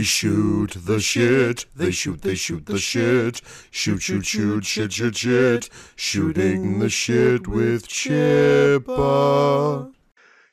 They shoot the shit. They shoot, they shoot the shit. Shoot, shoot, shoot, shit, shit, shit. Shooting the shit with Chippa.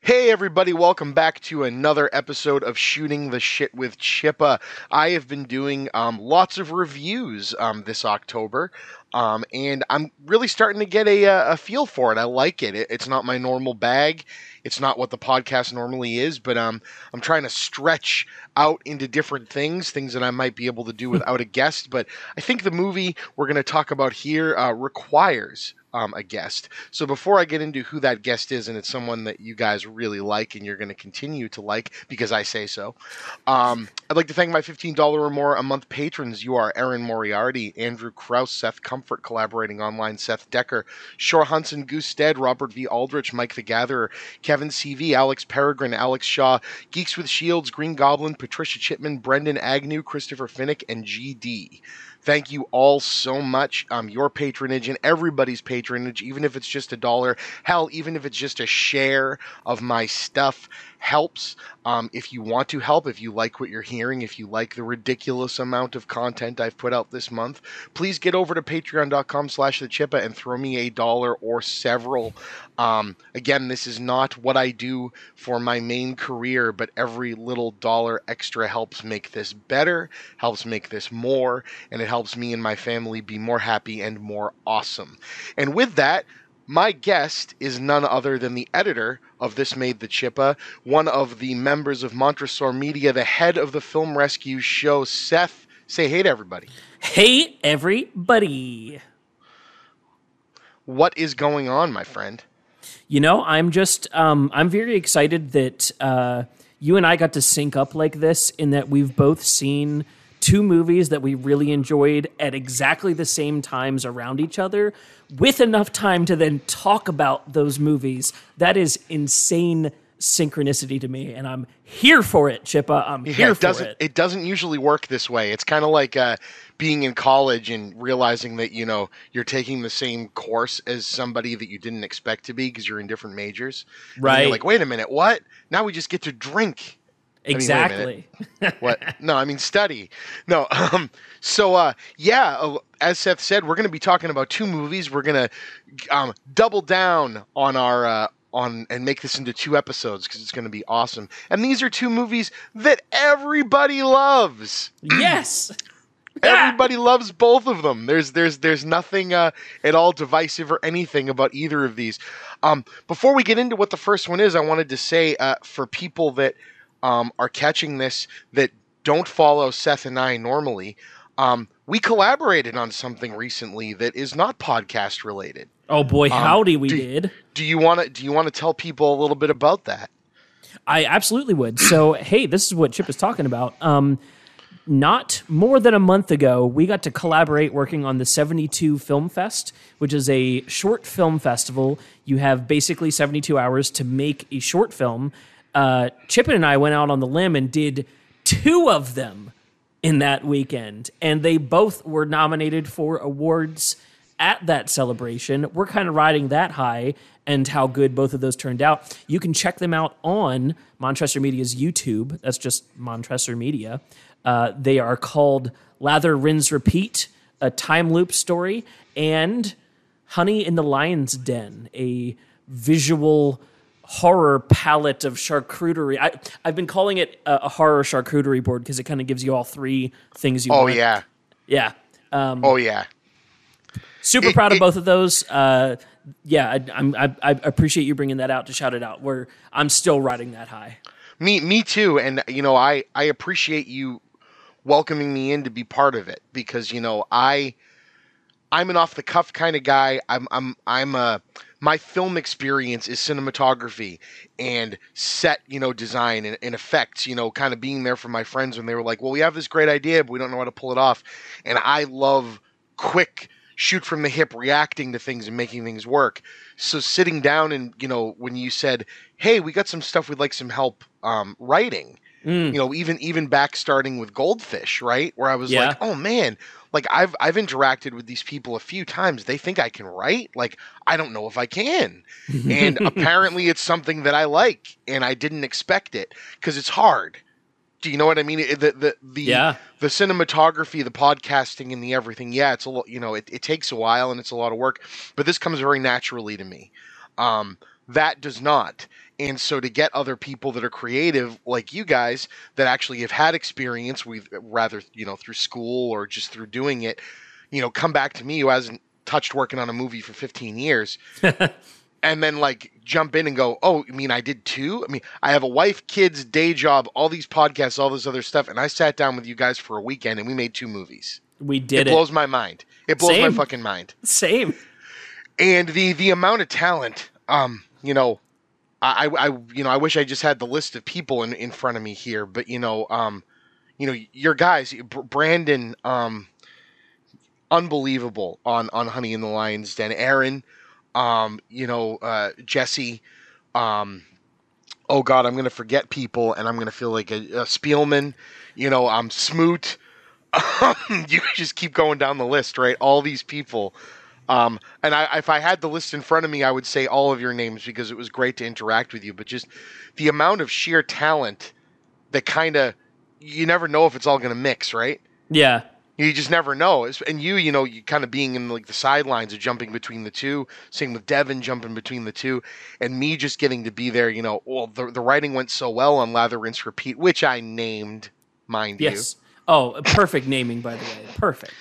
Hey, everybody, welcome back to another episode of Shooting the Shit with Chippa. I have been doing um, lots of reviews um, this October, um, and I'm really starting to get a, uh, a feel for it. I like it. it. It's not my normal bag. It's not what the podcast normally is, but um, I'm trying to stretch out into different things, things that I might be able to do without a guest. But I think the movie we're going to talk about here uh, requires um, a guest. So before I get into who that guest is, and it's someone that you guys really like and you're going to continue to like because I say so, um, I'd like to thank my $15 or more a month patrons. You are Aaron Moriarty, Andrew Kraus, Seth Comfort, collaborating online, Seth Decker, Shore Hunson, Goose Robert V. Aldrich, Mike the Gatherer, Kevin CV, Alex Peregrine, Alex Shaw, Geeks with Shields, Green Goblin, Patricia Chipman, Brendan Agnew, Christopher Finnick, and GD. Thank you all so much. Um, your patronage and everybody's patronage, even if it's just a dollar, hell, even if it's just a share of my stuff, helps. Um, if you want to help, if you like what you're hearing, if you like the ridiculous amount of content I've put out this month, please get over to patreon.com slash the chippa and throw me a dollar or several. Um, again, this is not what I do for my main career, but every little dollar extra helps make this better, helps make this more, and it helps me and my family be more happy and more awesome. And with that, my guest is none other than the editor of This Made the Chippa, one of the members of Montresor Media, the head of the Film Rescue show. Seth, say hey to everybody. Hey, everybody. What is going on, my friend? You know, I'm just, um, I'm very excited that uh, you and I got to sync up like this in that we've both seen two movies that we really enjoyed at exactly the same times around each other with enough time to then talk about those movies. That is insane synchronicity to me, and I'm here for it, Chippa. I'm Yeah, here it for doesn't it. it doesn't usually work this way. It's kind of like uh, being in college and realizing that you know you're taking the same course as somebody that you didn't expect to be because you're in different majors. And you're Right. like, wait a minute, what? Now we just get to drink. I mean, wait a minute. Exactly. what? No i mean study. No um so uh yeah uh, as seth said we're gonna be talking about two movies. We're gonna um double down on our uh on and make this into two episodes because it's going to be awesome. And these are two movies that everybody loves. Yes. everybody loves both of them. There's there's there's nothing uh at all divisive or anything about either of these. Um before we get into what the first one is i wanted to say uh for people that um are catching this that don't follow seth and i normally um we collaborated on something recently that is not podcast related Oh boy, howdy we do- did. do you want to do you want to tell people a little bit about that I absolutely would. So, hey, this is what Chip is talking about. Um, not more than a month ago, we got to collaborate working on the 72 Film Fest, which is a short film festival. You have basically 72 hours to make a short film. Uh, Chip and I went out on the limb and did two of them in that weekend, and they both were nominated for awards at that celebration. We're kind of riding that high and how good both of those turned out. You can check them out on Montresor Media's YouTube. That's just Montresor Media. Uh, they are called Lather, Rinse, Repeat, a time loop story, and Honey in the Lion's Den, a visual horror palette of charcuterie. I, I've been calling it a, a horror charcuterie board because it kind of gives you all three things you want. oh want. yeah Yeah. Um, oh yeah super It- proud of it- both of those. Uh, yeah, I, I'm, I, I appreciate you bringing that out to shout it out. Where I'm still riding that high. Me, me too. And you know, I I appreciate you welcoming me in to be part of it because you know I I'm an off the cuff kind of guy. I'm I'm I'm a my film experience is cinematography and set, you know, design and, and effects, you know, kind of being there for my friends when they were like, well, we have this great idea, but we don't know how to pull it off. And I love quick shoot from the hip reacting to things and making things work. So sitting down and, you know, when you said, hey, we got some stuff we'd like some help um, writing, Mm. you know, even even back starting with Goldfish, right? Where I was Yeah. like, oh man, like I've I've interacted with these people a few times. They think I can write. Like I don't know if I can. And apparently it's something that I like and I didn't expect it because it's hard. Do you know what I mean? The the the Yeah. the cinematography, the podcasting, and the everything. Yeah, it's a lot. You know, it, it takes a while and it's a lot of work, but this comes very naturally to me. Um, that does not. And so to get other people that are creative like you guys that actually have had experience with rather you know through school or just through doing it, you know, come back to me who hasn't touched working on a movie for 15 years and then like jump in and go, "Oh, I mean I did too?" I mean, I have a wife, kids, day job, all these podcasts, all this other stuff, and I sat down with you guys for a weekend and we made two movies. We It did it. blows my mind. It blows Same. my fucking mind. Same. And the the amount of talent, um, you know, I, I, you know, I wish I just had the list of people in, in front of me here, but you know, um, you know, your guys, Brandon, um, unbelievable on on Honey in the Lion's Den. Aaron, um, you know, uh, Jesse, um, oh God, I'm gonna forget people, and I'm gonna feel like a, a Spielman, you know, I'm um, Smoot. you just keep going down the list, right? All these people. Um, and I, if I had the list in front of me, I would say all of your names because it was great to interact with you. But just the amount of sheer talent that kind of you never know if it's all going to mix, right? Yeah. You just never know. And you, you know, you kind of being in like the sidelines of jumping between the two. Same with Devin jumping between the two, and me just getting to be there. You know, well, the the writing went so well on Lather, Rinse, Repeat, which I named, mind you. Yes. Oh, perfect naming, by the way. Perfect.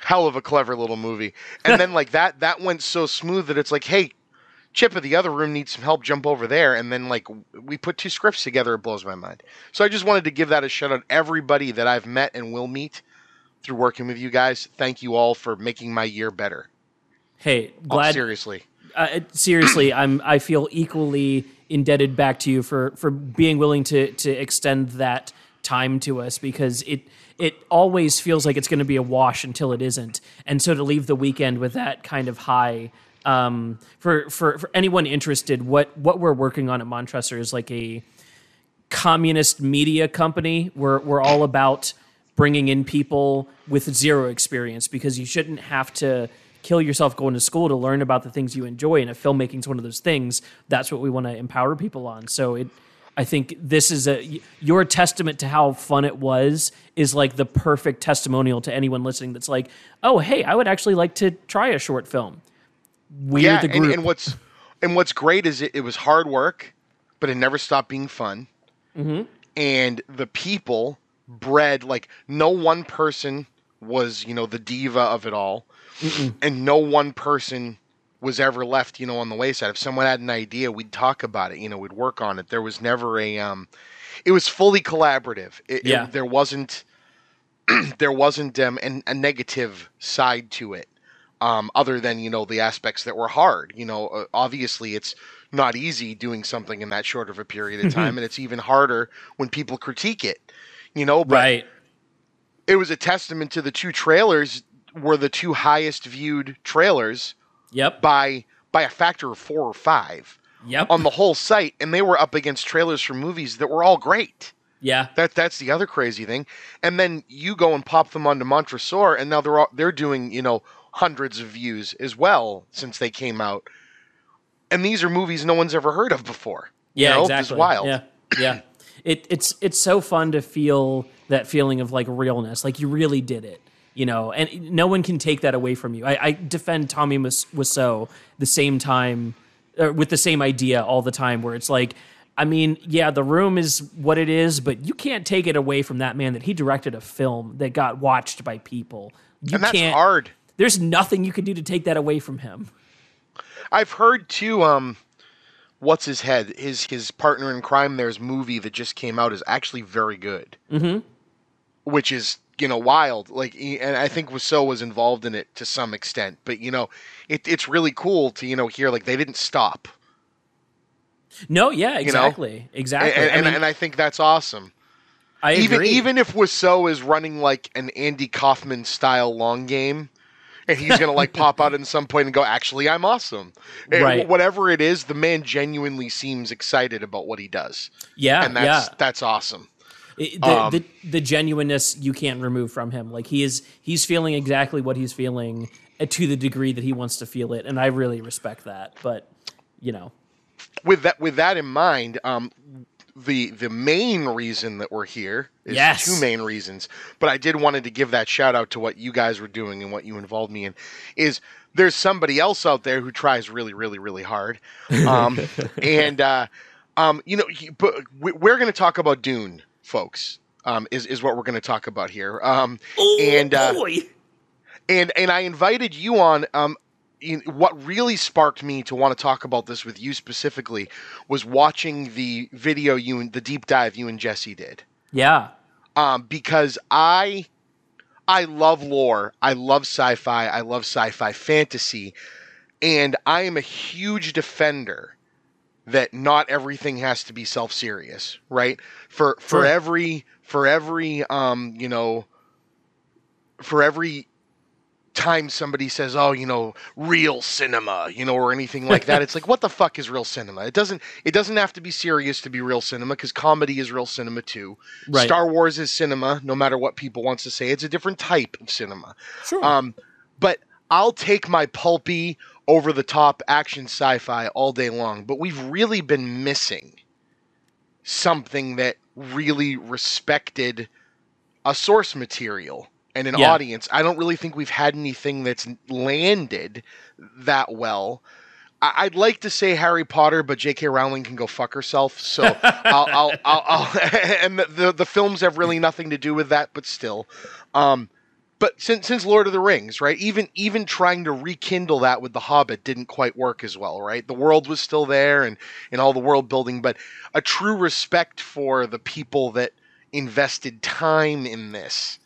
Hell of a clever little movie. And then like that that went so smooth that it's like, hey, Chip of the other room needs some help. Jump over there. And then like we put two scripts together. It blows my mind. So I just wanted to give that a shout out. Everybody that I've met and will meet through working with you guys. Thank you all for making my year better. Hey, Oh, glad seriously. uh, seriously, I'm I feel equally indebted back to you for for being willing to to extend that time to us because it it always feels like it's going to be a wash until it isn't, and so to leave the weekend with that kind of high. Um, for, for for anyone interested, what what we're working on at Montresor is like a communist media company. We're we're all about bringing in people with zero experience because you shouldn't have to kill yourself going to school to learn about the things you enjoy. And if filmmaking is one of those things, that's what we want to empower people on. So it. I think this is a your testament to how fun it was is like the perfect testimonial to anyone listening that's like, oh hey, I would actually like to try a short film. We're yeah, the group. and what's and what's great is it, it was hard work, but it never stopped being fun. Mm-hmm. And the people bred like no one person was you know the diva of it all, and no one person was ever left you know on the wayside. If someone had an idea, we'd talk about it. You know, we'd work on it. There was never a um, it was fully collaborative. It, it- Yeah. there wasn't there wasn't um, an, a negative side to it um, other than you know the aspects that were hard. You know, uh, obviously it's not easy doing something in that short of a period of time, and it's even harder when people critique it. You know, but right. it was a testament to the two trailers were the two highest viewed trailers Yep. by by a factor of four or five Yep. on the whole site, and they were up against trailers for movies that were all great. yeah. That that's the other crazy thing. And then you go and pop them onto Montresor, and now they're all, they're doing you know hundreds of views as well since they came out. And these are movies no one's ever heard of before. You Yeah, know? exactly. It's wild. Yeah, yeah. It, it's it's so fun to feel that feeling of like realness, like you really did it, you know. And no one can take that away from you. I, I defend Tommy Wiseau the same time, with the same idea all the time, where it's like, I mean, yeah, the room is what it is, but you can't take it away from that man that he directed a film that got watched by people. You And that's can't. hard. There's nothing you can do to take that away from him. I've heard too. Um, what's his head? His his partner in crime. There's movie that just came out is actually very good. Mm-hmm. Which is you know wild. Like, and I think Wiseau was involved in it to some extent. But you know, it, it's really cool to you know hear like they didn't stop. No, yeah, know? exactly, exactly. And, and, I mean, and I think that's awesome. I even agree. even if Wiseau is running like an Andy Kaufman style long game, and he's gonna like pop out at some point and go, "Actually, I'm awesome." Eh, right. Whatever it is, the man genuinely seems excited about what he does, yeah, and that's yeah. that's awesome. It- the, Um, the the genuineness you can't remove from him. Like he is, he's feeling exactly what he's feeling uh, to the degree that he wants to feel it, and I really respect that. But you know, With that with that in mind, um, the the main reason that we're here is Yes. two main reasons. But I did wanted to give that shout out to what you guys were doing and what you involved me in. Is there's somebody else out there who tries really, really, really hard, um, and uh, um, you know, he- but we're going to talk about Dune, folks. Um, is is what we're going to talk about here. Um, and uh, boy. and and I invited you on. Um, in, what really sparked me to want to talk about this with you specifically was watching the video you and the deep dive you and Jesse did. Yeah. Um, because I I love lore, I love sci-fi, I love sci-fi fantasy, and I am a huge defender that not everything has to be self-serious, right? For for Sure. every for every um, you know, for every time somebody says, "Oh, you know, real cinema," you know, or anything like that, it's like, what the fuck is real cinema? It doesn't it doesn't have to be serious to be real cinema because comedy is real cinema too. Right. Star Wars is cinema, no matter what people wants to say. It's a different type of cinema. Sure. Um, but I'll take my pulpy, over the top action sci-fi all day long. But we've really been missing something that really respected a source material and an Yeah. audience. I don't really think we've had anything that's landed that well. I- I'd like to say Harry Potter, but J.K. Rowling can go fuck herself. So I'll, I'll, I'll, I'll and the, the the films have really nothing to do with that, but still. Um, but since since Lord of the Rings, right? Even even trying to rekindle that with The Hobbit didn't quite work as well, right? The world was still there and and all the world building, but a true respect for the people that invested time in this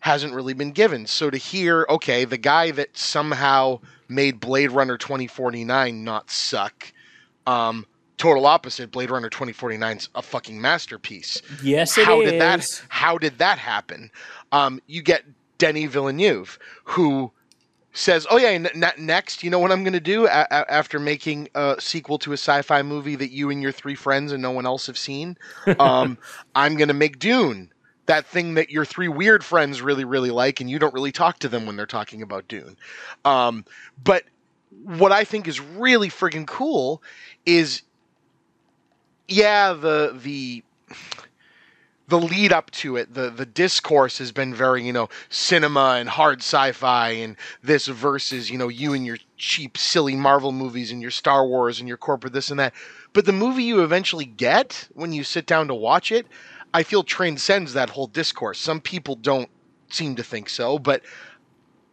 hasn't really been given. So to hear, okay, the guy that somehow made Blade Runner 2049 not suck, um, total opposite. Blade Runner 2049's a fucking masterpiece. yes, it is. how did that? How did that happen? Um, you get Denis Villeneuve, who says, "Oh yeah, n- next, you know what I'm going to do a- a- after making a sequel to a sci-fi movie that you and your three friends and no one else have seen? Um, I'm going to make Dune." That thing that your three weird friends really, really like, and you don't really talk to them when they're talking about Dune. Um, but what I think is really friggin' cool is, yeah, the the the lead up to it, the the discourse has been very, you know, cinema and hard sci-fi and this versus, you know, you and your cheap, silly Marvel movies and your Star Wars and your corporate this and that. But the movie you eventually get when you sit down to watch it, I feel transcends that whole discourse. Some people don't seem to think so, but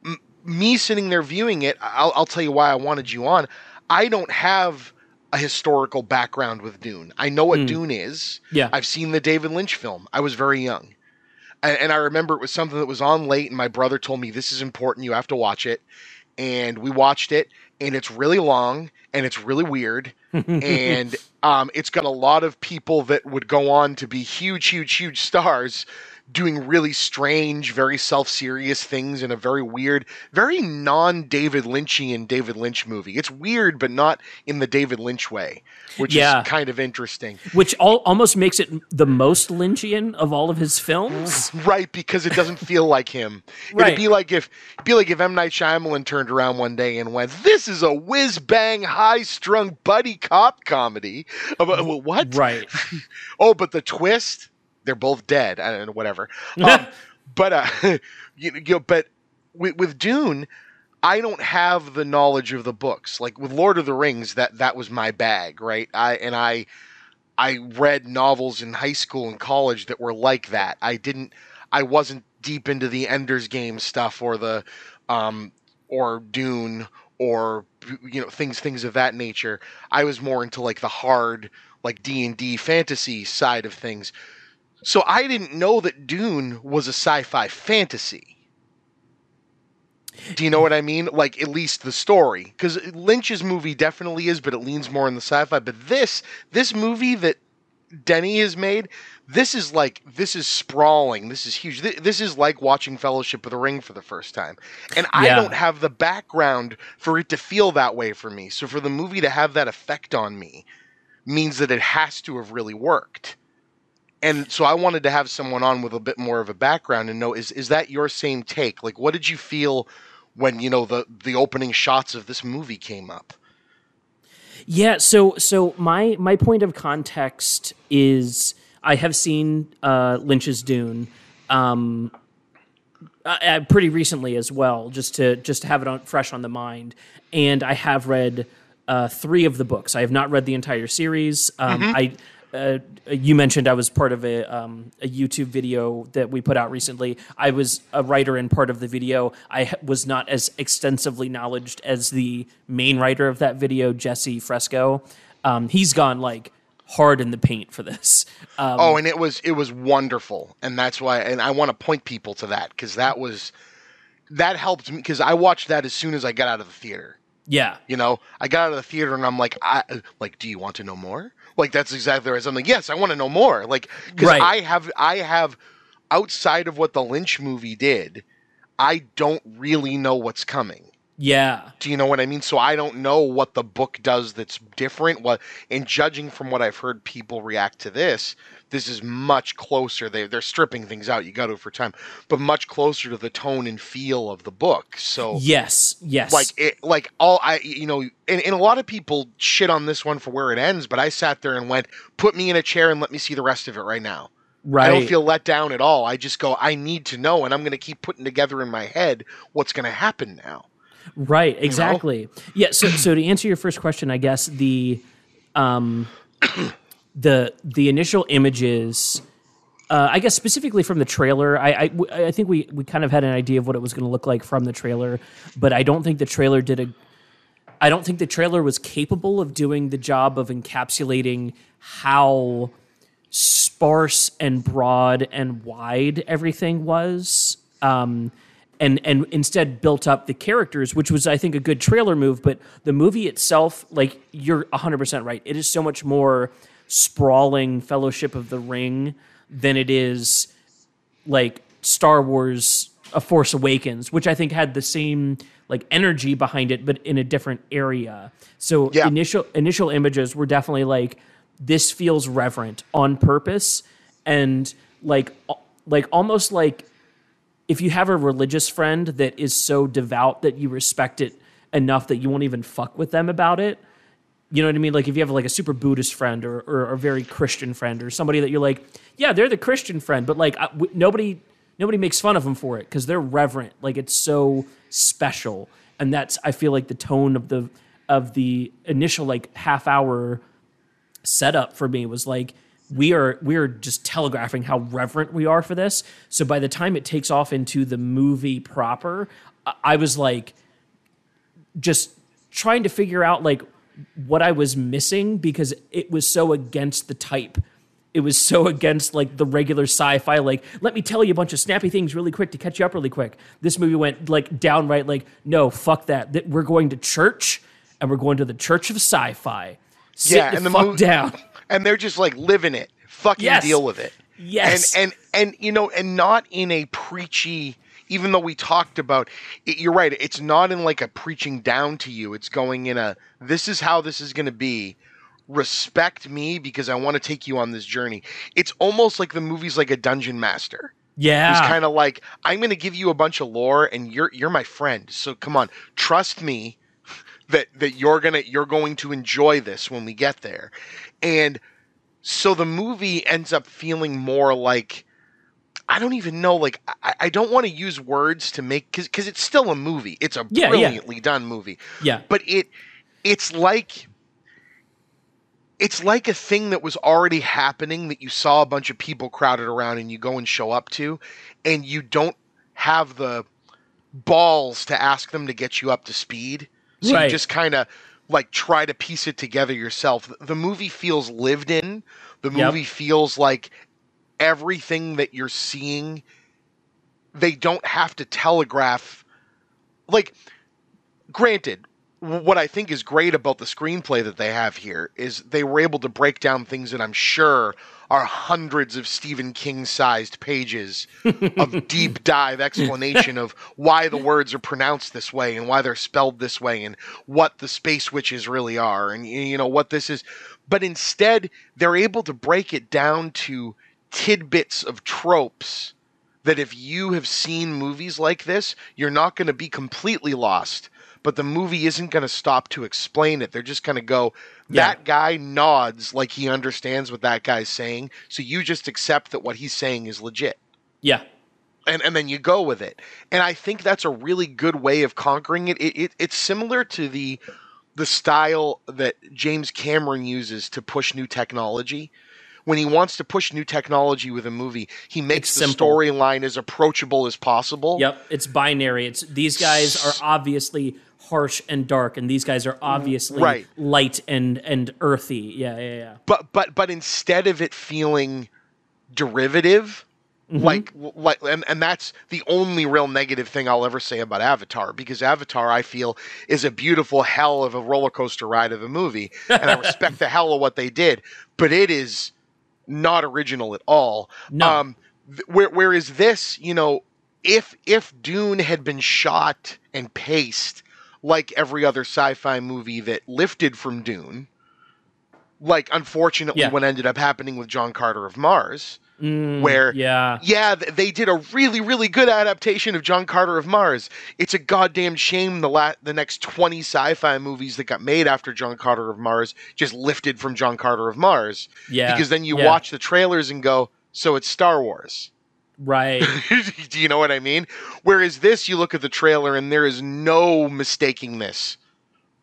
m- me sitting there viewing it, I'll, I'll tell you why I wanted you on. I don't have a historical background with Dune. I know what Hmm. Dune is. Yeah. I've seen the David Lynch film. I was very young. And, and I remember it was something that was on late, and my brother told me, This is important. You have to watch it. And we watched it, and it's really long, and it's really weird. and um, it's got a lot of people that would go on to be huge, huge, huge stars doing really strange, very self serious things in a very weird, very non David Lynchian David Lynch movie. It's weird, but not in the David Lynch way, which Yeah. is kind of interesting. Which all, almost makes it the most Lynchian of all of his films. Right, because it doesn't feel like him. Right. It'd be like if it'd be like if M Night Shyamalan turned around one day and went, "This is a whiz bang, high strung buddy cop comedy." About, well, what? Right. Oh, but the twist, they're both dead. and whatever. Um, but uh, you, you know, but with, with Dune, I don't have the knowledge of the books. Like with Lord of the Rings, that that was my bag, right? I and I I read novels in high school and college that were like that. I didn't I wasn't deep into the Ender's Game stuff or the um or Dune or you know things things of that nature. I was more into like the hard like D&D fantasy side of things. So I didn't know that Dune was a sci-fi fantasy. Do you know what I mean? Like at least the story, because Lynch's movie definitely is, but it leans more in the sci-fi. But this this movie that Denny has made, this is like this is sprawling. This is huge. Th- This is like watching Fellowship of the Ring for the first time, and I don't have the background for it to feel that way for me. So for the movie to have that effect on me means that it has to have really worked. And so I wanted to have someone on with a bit more of a background and know is is that your same take? Like what did you feel when, you know, the the opening shots of this movie came up? Yeah, so so my my point of context is I have seen uh, Lynch's Dune um, uh, uh, pretty recently as well, just to just to have it on fresh on the mind, and I have read uh, three of the books. I have not read the entire series. Um, I. Uh, you mentioned I was part of a, um, a YouTube video that we put out recently. I was a writer in part of the video. I was not as extensively knowledged as the main writer of that video, Jesse Fresco. Um, he's gone like hard in the paint for this. Um, Oh, and it was it was wonderful, and that's why. And I want to point people to that because that was that helped me because I watched that as soon as I got out of the theater. yeah, You know, I got out of the theater and I'm like, I like, do you want to know more? Like that's exactly right. I'm like, yes, I want to know more. Like, because Right. I have, I have, outside of what the Lynch movie did, I don't really know what's coming. Yeah, Do you know what I mean? So I don't know what the book does that's different. What and judging from what I've heard people react to this, this is much closer. They they're stripping things out. You got to for time, but much closer to the tone and feel of the book. So yes, yes. like it like all i you know and, and a lot of people shit on this one for where it ends but i sat there and went put me in a chair and let me see the rest of it right now right. i don't feel let down at all i just go i need to know and i'm going to keep putting together in my head what's going to happen now Right, exactly. Yeah. So, so to answer your first question, I guess the, um, the the initial images, uh, I guess specifically from the trailer, I I think we we kind of had an idea of what it was going to look like from the trailer, but I don't think the trailer did a. I don't think the trailer was capable of doing the job of encapsulating how sparse and broad and wide everything was. Um, and and instead built up the characters, which was I think a good trailer move. But the movie itself, like you're 100 percent right, it is so much more sprawling Fellowship of the Ring than it is like Star Wars: A Force Awakens, which I think had the same like energy behind it, but in a different area. So Yeah. initial initial images were definitely like this feels reverent on purpose and like like almost like if you have a religious friend that is so devout that you respect it enough that you won't even fuck with them about it you know what I mean? Like if you have like a super Buddhist friend or, or a very Christian friend or somebody that you're like, yeah, they're the Christian friend, but like I, w- nobody nobody makes fun of them for it because they're reverent. Like it's so special, and that's I feel like the tone of the of the initial like half hour setup for me was like we are we are just telegraphing how reverent we are for this. So by the time it takes off into the movie proper, I, was like just trying to figure out like what I was missing because it was so against the type. It was so against like the regular sci-fi. Like, let me tell you a bunch of snappy things really quick to catch you up really quick. This movie went like downright like, no, fuck that. That we're going to church and we're going to the church of sci-fi. Sit Yeah, the and the fuck mov- down. And they're just like living it fucking Yes. deal with it Yes. and and and you know and not in a preachy even though we talked about it, you're right it's not in like a preaching down to you it's going in a this is how this is going to be respect me because i want to take you on this journey it's almost like the movie's like a dungeon master yeah. He's kind of like, I'm going to give you a bunch of lore, and you're you're my friend. So come on, trust me that that you're gonna you're going to enjoy this when we get there. And so the movie ends up feeling more like I don't even know. Like I, I don't want to use words to make because because it's still a movie. It's a Yeah, yeah. brilliantly done movie yeah. but it it's like it's like a thing that was already happening that you saw a bunch of people crowded around and you go and show up to and you don't have the balls to ask them to get you up to speed so Right. you just kind of like try to piece it together yourself the movie feels lived in the Yep. movie feels like everything that you're seeing they don't have to telegraph like granted what i think is great about the screenplay that they have here is they were able to break down things that i'm sure are hundreds of stephen king sized pages of deep dive explanation of why the words are pronounced this way and why they're spelled this way and what the space witches really are and you know what this is but instead they're able to break it down to tidbits of tropes that if you have seen movies like this, you're not going to be completely lost. But the movie isn't going to stop to explain it. They're just going to go, Yeah. that guy nods like he understands what that guy's saying. So you just accept that what he's saying is legit. Yeah. And, and then you go with it. And I think that's a really good way of conquering it. It, it. It's similar to the the style that James Cameron uses to push new technology. When he wants to push new technology with a movie, he makes the storyline as approachable as possible. Yep. It's binary. It's these guys are obviously harsh and dark, and these guys are obviously Right. light and and earthy. Yeah, yeah, yeah. but but but instead of it feeling derivative like like and, and that's the only real negative thing I'll ever say about Avatar because Avatar I feel is a beautiful hell of a roller coaster ride of a movie and I respect the hell of what they did but it is not original at all No. um th- where, whereas this you know if if Dune had been shot and paced like every other sci-fi movie that lifted from Dune like unfortunately Yeah. what ended up happening with John Carter of Mars Mm, where yeah. yeah, th- they did a really, really good adaptation of John Carter of Mars. It's a goddamn shame the la- the next twenty sci-fi movies that got made after John Carter of Mars just lifted from John Carter of Mars. Yeah. because then you yeah. watch the trailers and go, so it's Star Wars. Right. Do you know what I mean? Whereas this, you look at the trailer and there is no mistaking this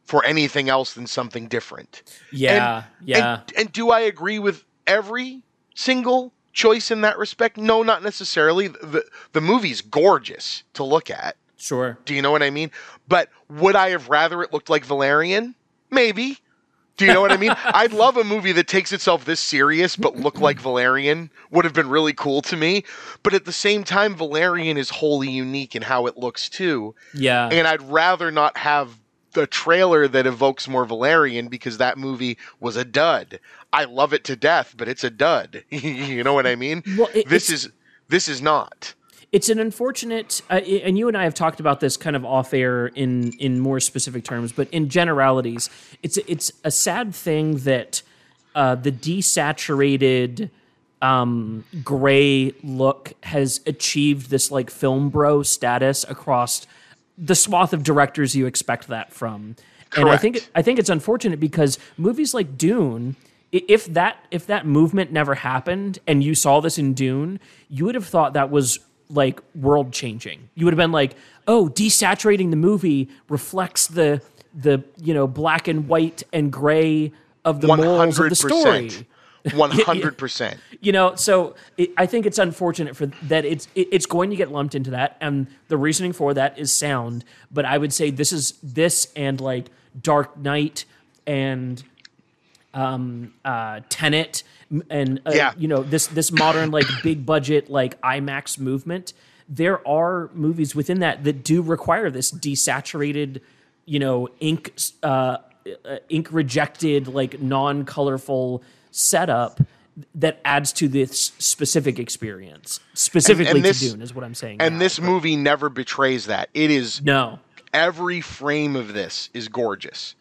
for anything else than something different. Yeah. yeah. And, and do I agree with every single choice in that respect? No, not necessarily. The the movie's gorgeous to look at. sure. Do you know what I mean? But would I have rather it looked like Valerian? Maybe. Do you know what I mean? I'd love a movie that takes itself this serious but look like Valerian. Would have been really cool to me. But at the same time, Valerian is wholly unique in how it looks too. Yeah. And I'd rather not have the trailer that evokes more Valerian because that movie was a dud. I love it to death, but it's a dud. you know what I mean? Well, it- this is this is not. It's an unfortunate uh, and you and I have talked about this kind of off air in in more specific terms but in generalities it's it's a sad thing that uh, the desaturated um, gray look has achieved this like film bro status across the swath of directors you expect that from. And I think I think it's unfortunate because movies like Dune if that if that movement never happened and you saw this in Dune, you would have thought that was like world changing. You would have been like, "Oh, desaturating the movie reflects the the, you know, black and white and gray of the One morals of the story." One hundred percent. You know, so it, I think it's unfortunate for that. It's it, it's going to get lumped into that, and the reasoning for that is sound. But I would say this is this and like Dark Knight and um uh Tenet and uh, Yeah. you know this this modern like big budget like IMAX movement. There are movies within that that do require this desaturated, you know, ink uh, uh, ink rejected like non colorful setup that adds to this specific experience. Specifically this- to Dune is what I'm saying. And now. this movie never betrays that. It is no, every frame of this is gorgeous.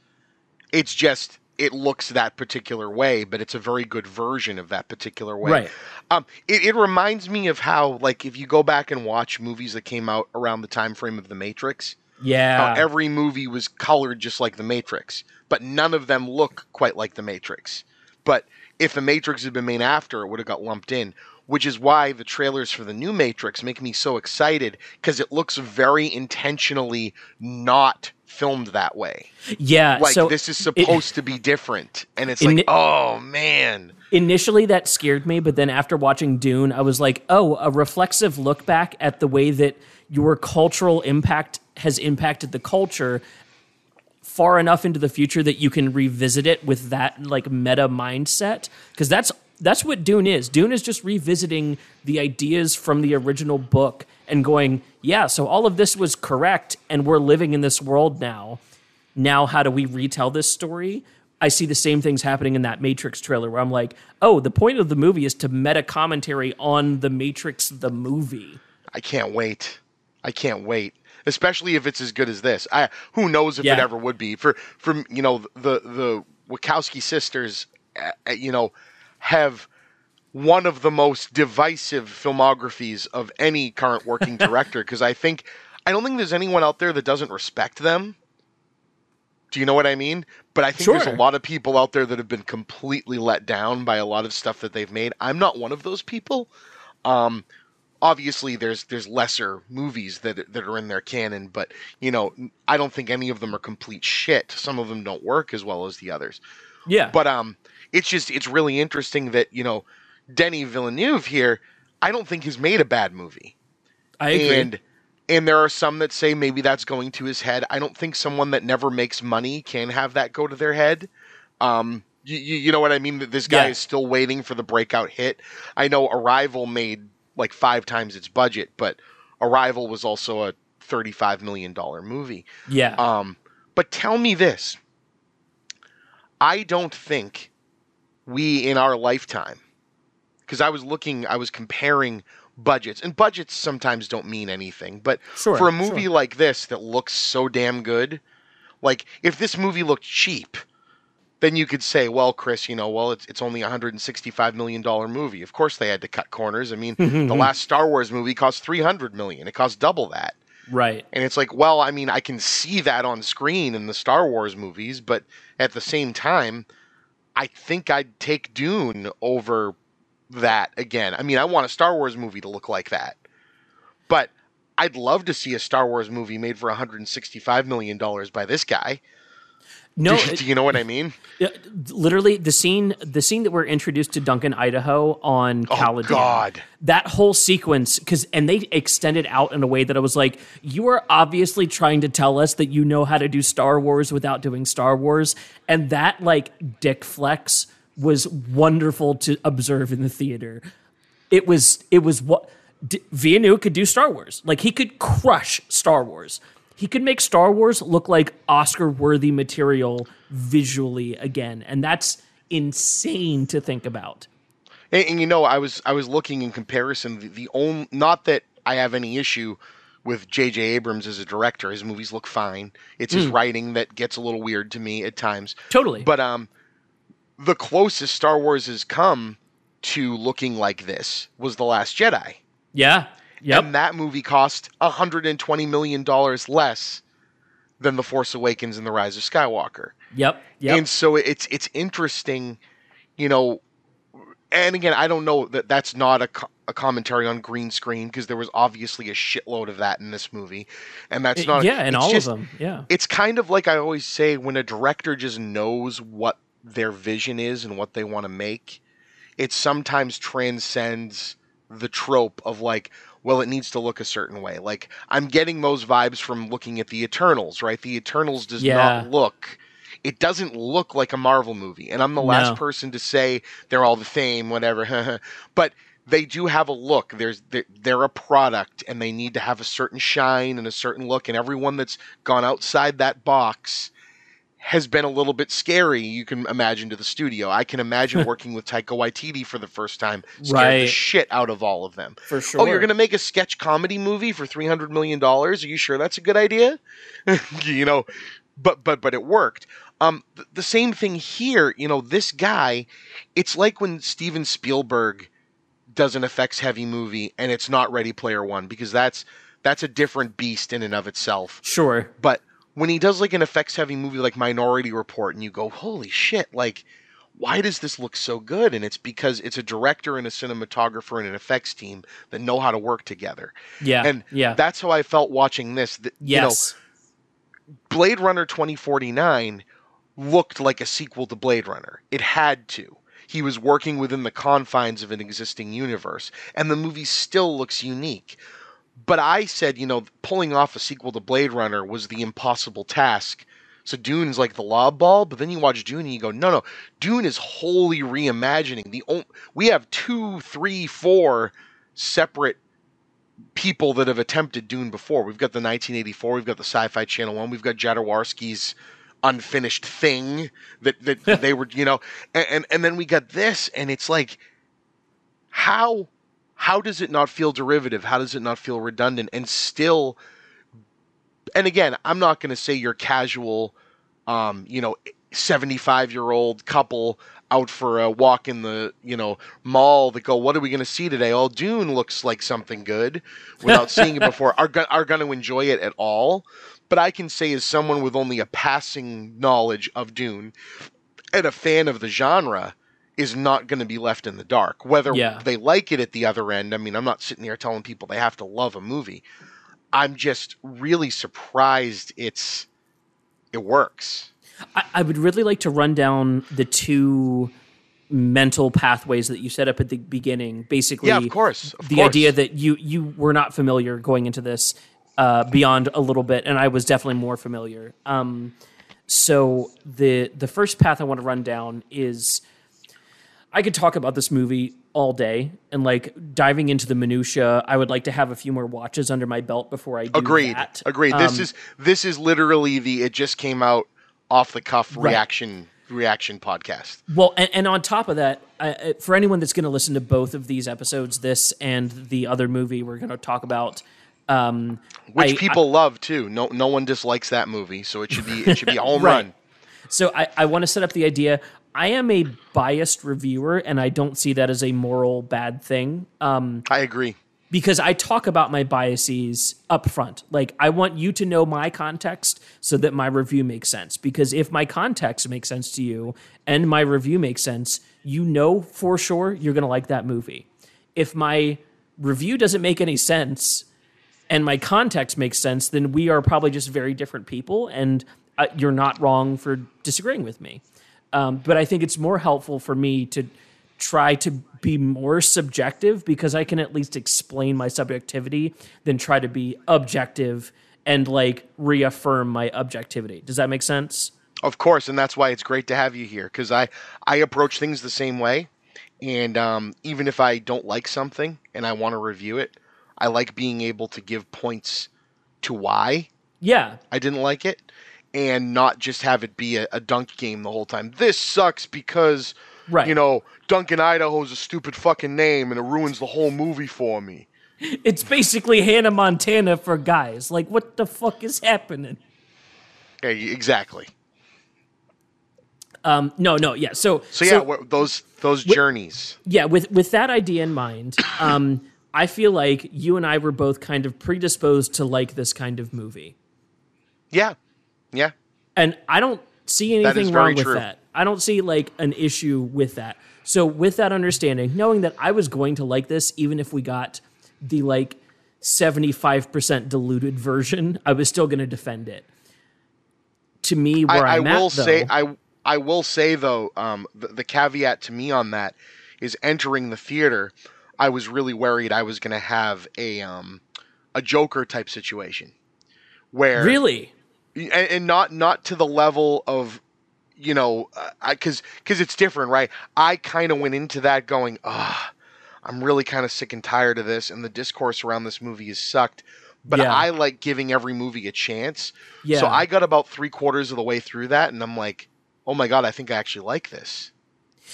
It's just it looks that particular way, but it's a very good version of that particular way. Right. Um, it, it reminds me of how, like, if you go back and watch movies that came out around the time frame of The Matrix, yeah, how every movie was colored just like The Matrix, but none of them look quite like The Matrix. But if The Matrix had been made after, it would have got lumped in. Which is why the trailers for the new Matrix make me so excited because it looks very intentionally not filmed that way. yeah. Like so this is it- supposed to be different, and it's In- like, oh man, initially that scared me, but then after watching Dune, I was like, oh, a reflexive look back at the way that your cultural impact has impacted the culture far enough into the future that you can revisit it with that like meta mindset because that's that's what Dune is. Dune is just revisiting the ideas from the original book and going, yeah, so all of this was correct and we're living in this world now. Now how do we retell this story? I see the same things happening in that Matrix trailer where I'm like, "Oh, the point of the movie is to meta commentary on the Matrix the movie." I can't wait. I can't wait. Especially if it's as good as this. I who knows if it ever would be. For from you know the the Wachowski sisters, uh, uh, you know, have one of the most divisive filmographies of any current working director because I think I don't think there's anyone out there that doesn't respect them. Do you know what I mean? But I think there's a lot of people out there that have been completely let down by a lot of stuff that they've made. I'm not one of those people. Um, obviously, there's there's lesser movies that that are in their canon, but you know, I don't think any of them are complete shit. Some of them don't work as well as the others. Yeah. But um, it's just it's really interesting that you know, Denis Villeneuve here. I don't think has made a bad movie I agree. and and there are some that say maybe that's going to his head. I don't think someone that never makes money can have that go to their head. Um, you, you, you know what I mean? That this guy Yeah. is still waiting for the breakout hit. I know Arrival made like five times its budget, but Arrival was also a thirty-five million dollar movie. yeah. Um, but tell me this: I don't think we in our lifetime, because I was looking, I was comparing budgets, and budgets sometimes don't mean anything. But Sure, for a movie sure. like this that looks so damn good, like if this movie looked cheap, then you could say, well, Chris, you know, well, it's it's only a hundred and sixty-five million dollar movie. Of course, they had to cut corners. I mean, mm-hmm, the mm-hmm. last Star Wars movie cost three hundred million. It cost double that. right. And it's like, well, I mean, I can see that on screen in the Star Wars movies, but at the same time, I think I'd take Dune over that again. I mean, I want a Star Wars movie to look like that. But I'd love to see a Star Wars movie made for 165 million dollars by this guy. No, do, you know what I mean? Literally the scene the scene that we're introduced to Duncan Idaho on Caladan. Oh, God. That whole sequence cuz and they extended out in a way that I was like you are obviously trying to tell us that you know how to do Star Wars without doing Star Wars and that like dick flex was wonderful to observe in the theater. It was it was what D- Villeneuve could do Star Wars. Like he could crush Star Wars. He could make Star Wars look like Oscar worthy material visually again. And that's insane to think about. And, and you know, I was I was looking in comparison. The, the only not that I have any issue with J.J. Abrams as a director. His movies look fine. It's his writing that gets a little weird to me at times. Totally. But um, the closest Star Wars has come to looking like this was The Last Jedi, yeah. Yep. and that movie cost 120 million dollars less than The Force Awakens and The Rise of Skywalker. yep. Yep. And so it's it's interesting, you know. And again, I don't know that that's not a, co- a commentary on green screen because there was obviously a shitload of that in this movie, and that's not yeah, and all just- of them. Yeah. It's kind of like I always say when a director just knows what their vision is and what they want to make, it sometimes transcends the trope of like, well, it needs to look a certain way. Like I'm getting those vibes from looking at the Eternals, right? The Eternals does Yeah. not look it doesn't look like a Marvel movie. And I'm the last person to say they're all the same, whatever. but they do have a look. There's they're, they're a product and they need to have a certain shine and a certain look and everyone that's gone outside that box has been a little bit scary, you can imagine to the studio. I can imagine working with Taika Waititi for the first time, scared the shit out of all of them. For sure. Oh, you're going to make a sketch comedy movie for three hundred million dollars? Are you sure that's a good idea? you know, but but but it worked. Um, th- the same thing here. You know, this guy. It's like when Steven Spielberg does an effects heavy movie and it's not Ready Player One because that's that's a different beast in and of itself. Sure. But when he does like an effects heavy movie like Minority Report and you go, holy shit, like, why does this look so good? And it's because it's a director and a cinematographer and an effects team that know how to work together. Yeah. And yeah. that's how I felt watching this. Th- yes. You know, Blade Runner 2049 looked like a sequel to Blade Runner. It had to. He was working within the confines of an existing universe, and the movie still looks unique. But I said, you know, pulling off a sequel to Blade Runner was the impossible task. So Dune's like the lob ball, but then you watch Dune and you go, no, no, Dune is wholly reimagining. The on- we have two, three, four separate people that have attempted Dune before. We've got the 1984, we've got the Sci-Fi Channel one, we've got Jodorowsky's unfinished thing that that they were, you know, and, and and then we got this, and it's like, how how does it not feel derivative? How does it not feel redundant? And still, and again, I'm not going to say your casual, um, you know, 75 year old couple out for a walk in the you know mall that go what are we going to see today oh dune looks like something good without seeing it before are, go- are going to enjoy it at all but I can say as someone with only a passing knowledge of Dune and a fan of the genre is not going to be left in the dark. Whether Yeah. they like it at the other end, I mean, I'm not sitting here telling people they have to love a movie. I'm just really surprised it's it works. I, I would really like to run down the two mental pathways that you set up at the beginning. Basically, Yeah, of course. Of the course. idea that you you were not familiar going into this uh, beyond a little bit, and I was definitely more familiar. Um, so the the first path I want to run down is I could talk about this movie all day and like diving into the minutia. I would like to have a few more watches under my belt before I do Agreed. that. Agreed. this Um, is this is literally the it just came out off the cuff Right. reaction reaction podcast. Well, and, and on top of that, I, I- for anyone that's going to listen to both of these episodes, this and the other movie we're going to talk about, um, Which I- people love too. No no one dislikes that movie, so it should be it should be a home Right. run. So I, I want to set up the idea. I am a biased reviewer, and I don't see that as a moral bad thing. Um, I agree. because I talk about my biases up front. Like I want you to know my context so that my review makes sense. Because if my context makes sense to you and my review makes sense, you know for sure you're going to like that movie. If my review doesn't make any sense and my context makes sense, then we are probably just very different people and uh, you're not wrong for disagreeing with me. Um, but I think it's more helpful for me to try to be more subjective because I can at least explain my subjectivity than try to be objective and like reaffirm my objectivity. Does that make sense? Of course, and that's why it's great to have you here because I I approach things the same way, and um, even if I don't like something and I want to review it, I like being able to give points to why Yeah. I didn't like it, and not just have it be a, a dunk game the whole time. This sucks because Right. you know Duncan Idaho's a stupid fucking name and it ruins the whole movie for me. It's basically Hannah Montana for guys. Like, what the fuck is happening? Okay, exactly. Um, no, no, yeah. So, So yeah, wha- those those journeys. yeah, with with that idea in mind, um, I feel like you and I were both kind of predisposed to like this kind of movie. Yeah, yeah. And I don't see anything wrong with true. that. I don't see like an issue with that. So with that understanding, knowing that I was going to like this even if we got the like 75% diluted version, I was still going to defend it. To me where I, I will at though, say I I will say though um, the, the caveat to me on that is entering the theater. I was really worried I was going to have a um, a Joker type situation where Really? And, and not not to the level of you know because because it's different right i kind of went into that going ah i'm really kind of sick and tired of this and the discourse around this movie is sucked but Yeah. i like giving every movie a chance Yeah. so i got about three quarters of the way through that and i'm like oh my god i think i actually like this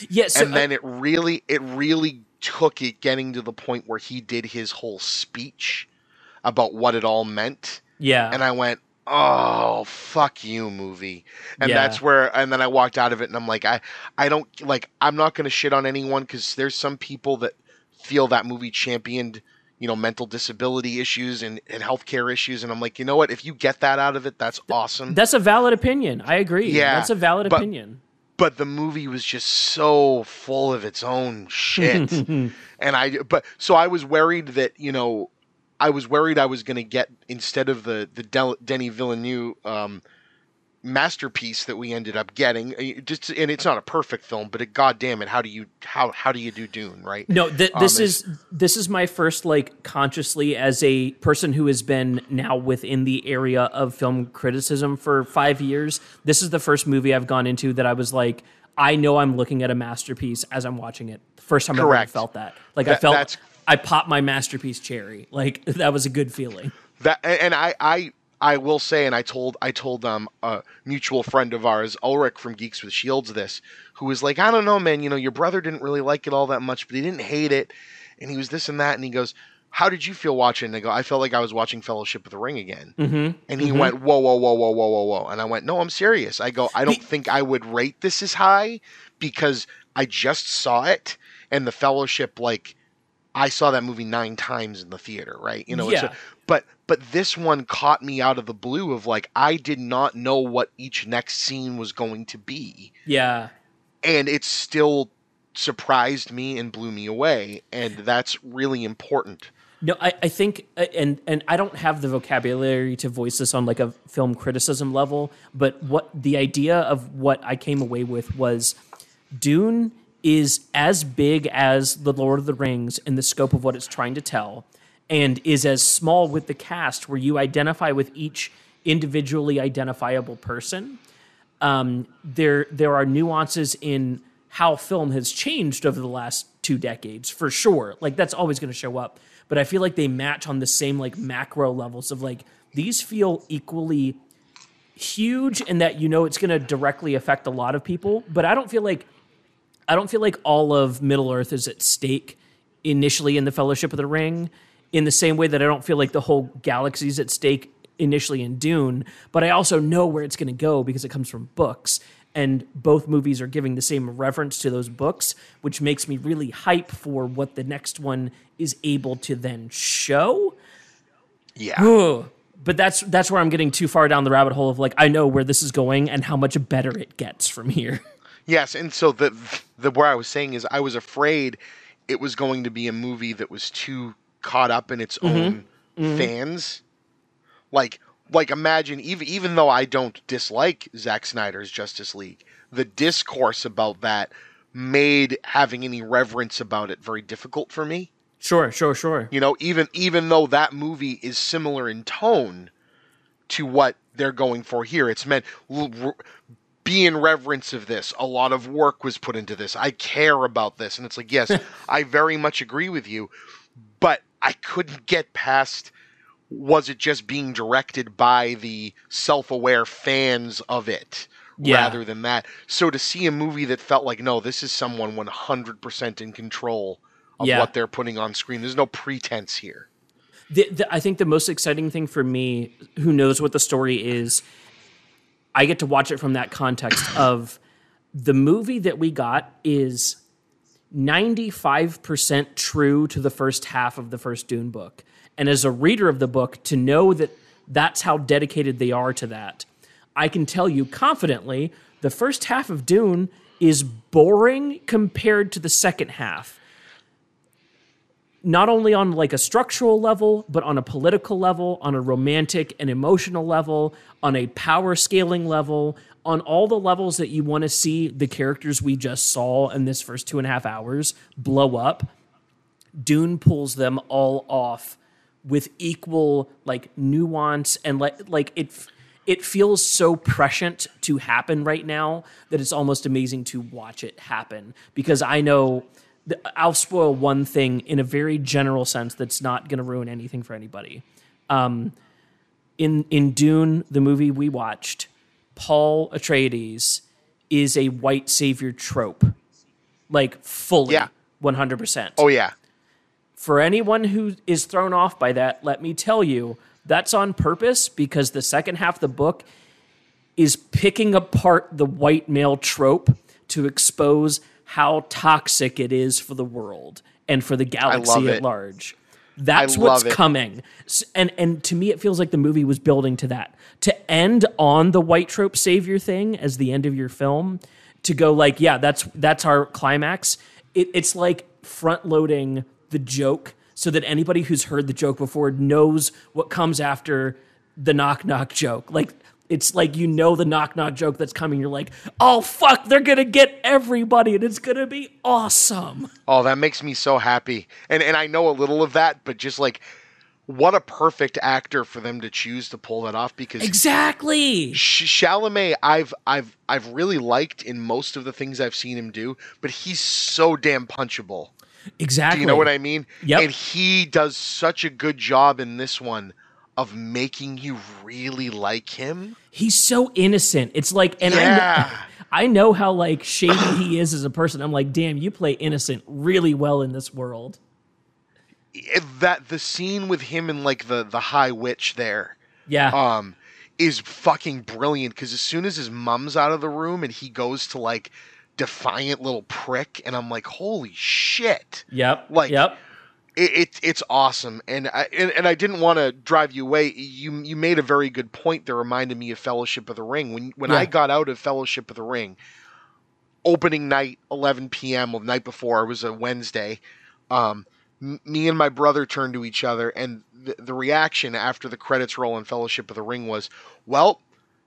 Yeah, so and then it really it really took it getting to the point where he did his whole speech about what it all meant yeah. and I went, "Oh, fuck you, movie." And Yeah. that's where and then I walked out of it and I'm like, I I don't like I'm not going to shit on anyone cuz there's some people that feel that movie championed, you know, mental disability issues and and healthcare issues and I'm like, "You know what? If you get that out of it, that's awesome." That's a valid opinion. I agree. Yeah, That's a valid but- opinion. but the movie was just so full of its own shit. and I but so I was worried that, you know, I was worried I was going to get instead of the the Del, Denis Villeneuve um, masterpiece that we ended up getting. uh, Just and it's not a perfect film, but it, goddamn it, how do you how how do you do Dune, right? No, th- Um, this it's- is this is my first like consciously as a person who has been now within the area of film criticism for 5 years. This is the first movie I've gone into that I was like I know I'm looking at a masterpiece as I'm watching it. The first time I ever felt that. Like I felt I popped my masterpiece cherry. Like that was a good feeling. That and I I I will say, and I told I told um a mutual friend of ours, Ulrich from Geeks with Shields, this, who was like, I don't know, man, you know, your brother didn't really like it all that much, but he didn't hate it, and he was this and that, and he goes, How did you feel watching? And I go, I felt like I was watching Fellowship of the Ring again, mm-hmm. and he went, Whoa, whoa, whoa, whoa, whoa, whoa, whoa, and I went, No, I'm serious. I go, I don't think I would rate this as high because I just saw it, and the Fellowship like. I saw that movie nine times in the theater, right? You know, it's Yeah. a, but but this one caught me out of the blue of like I did not know what each next scene was going to be. Yeah. And it still surprised me and blew me away, and that's really important. No, I, I think, uh, and and I don't have the vocabulary to voice this on like a film criticism level, but what the idea of what I came away with was Dune is as big as the Lord of the Rings in the scope of what it's trying to tell, and is as small with the cast where you identify with each individually identifiable person. Um, there there are nuances in how film has changed over the last two decades for sure. Like that's always going to show up but I feel like they match on the same like macro levels of like these feel equally huge and that you know it's going to directly affect a lot of people, but I don't feel like I don't feel like all of Middle Earth is at stake initially in the Fellowship of the Ring in the same way that I don't feel like the whole galaxy's at stake initially in Dune, but I also know where it's going to go because it comes from books and both movies are giving the same reference to those books, which makes me really hype for what the next one is able to then show. Yeah. Ooh. But that's that's where I'm getting too far down the rabbit hole of like I know where this is going and how much better it gets from here. Yes, and so the the where I was saying is I was afraid it was going to be a movie that was too caught up in its mm-hmm. own mm-hmm. fans. Like like imagine even even though I don't dislike Zack Snyder's Justice League, the discourse about that made having any reverence about it very difficult for me. Sure, sure, sure. You know, even even though that movie is similar in tone to what they're going for here, it's meant be in reverence of this. A lot of work was put into this. I care about this, and it's like, yes, I very much agree with you, but I couldn't get past was it just being directed by the self-aware fans of it yeah. rather than that so to see a movie that felt like no this is someone 100% in control of yeah. what they're putting on screen there's no pretense here the, the, i think the most exciting thing for me who knows what the story is i get to watch it from that context of the movie that we got is 95% true to the first half of the first dune book and as a reader of the book to know that that's how dedicated they are to that. I can tell you confidently the first half of Dune is boring compared to the second half. Not only on like a structural level, but on a political level, on a romantic and emotional level, on a power scaling level, on all the levels that you want to see the characters we just saw in this first two and a half hours blow up. Dune pulls them all off with equal like nuance and like like it it feels so prescient to happen right now that it's almost amazing to watch it happen because I know I'll spoil one thing in a very general sense that's not going to ruin anything for anybody. Um, in in Dune, the movie we watched, Paul Atreides is a white savior trope, like fully, yeah, one hundred percent. Oh yeah, for anyone who is thrown off by that, let me tell you, that's on purpose because the second half of the book is picking apart the white male trope to expose how toxic it is for the world and for the galaxy at large. That's what's it. coming. And and to me it feels like the movie was building to that. To end on the white trope savior thing as the end of your film, to go like, yeah, that's that's our climax. It, it's like front loading the joke so that anybody who's heard the joke before knows what comes after the knock knock joke. Like it's like you know the knock knock joke that's coming. You're like, oh fuck, they're gonna get everybody, and it's gonna be awesome. Oh, that makes me so happy. And and I know a little of that, but just like what a perfect actor for them to choose to pull that off because exactly Chalamet I've I've I've really liked in most of the things I've seen him do, but he's so damn punchable. Exactly. Do you know what I mean? Yeah. And he does such a good job in this one of making you really like him. He's so innocent. It's like, and yeah. I, I know how like shady he is as a person. I'm like, damn, you play innocent really well in this world. That the scene with him and like the the high witch there, yeah, um, is fucking brilliant. Because as soon as his mom's out of the room and he goes to like defiant little prick, and I'm like, holy shit. Yep. Like, yep. It, it it's awesome, and I and, and I didn't want to drive you away. You you made a very good point that reminded me of Fellowship of the Ring. When when I got out of Fellowship of the Ring, opening night, 11 p.m. of the night before it was a Wednesday. Um, m- me and my brother turned to each other, and the, the reaction after the credits roll in Fellowship of the Ring was, "Well,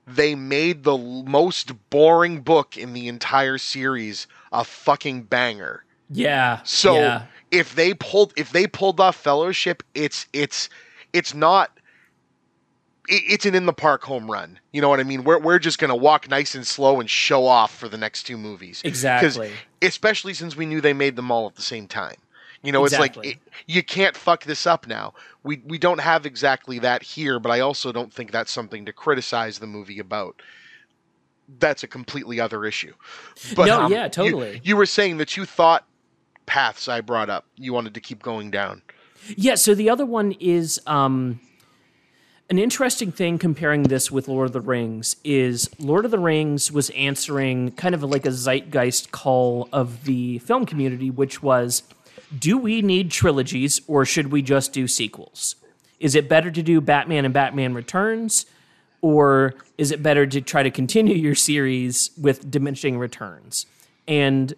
they made the l- most boring book in the entire series a fucking banger." Yeah. So yeah. if they pulled if they pulled off Fellowship, it's it's it's not. it- It's an in the park home run. You know what I mean? We're, we're just going to walk nice and slow and show off for the next two movies. Exactly. especially since we knew they made them all at the same time. You know, it's like it, you can't fuck this up now. We we don't have exactly that here, but I also don't think that's something to criticize the movie about. That's a completely other issue. But No, um, yeah, you- totally. You, were saying that you thought paths I brought up. You wanted to keep going down. Yeah, so the other one is um, an interesting thing comparing this with Lord of the Rings is Lord of the Rings was answering kind of like a zeitgeist call of the film community, which was do we need trilogies or should we just do sequels? Is it better to do Batman and Batman Returns? Or is it better to try to continue your series with diminishing returns? And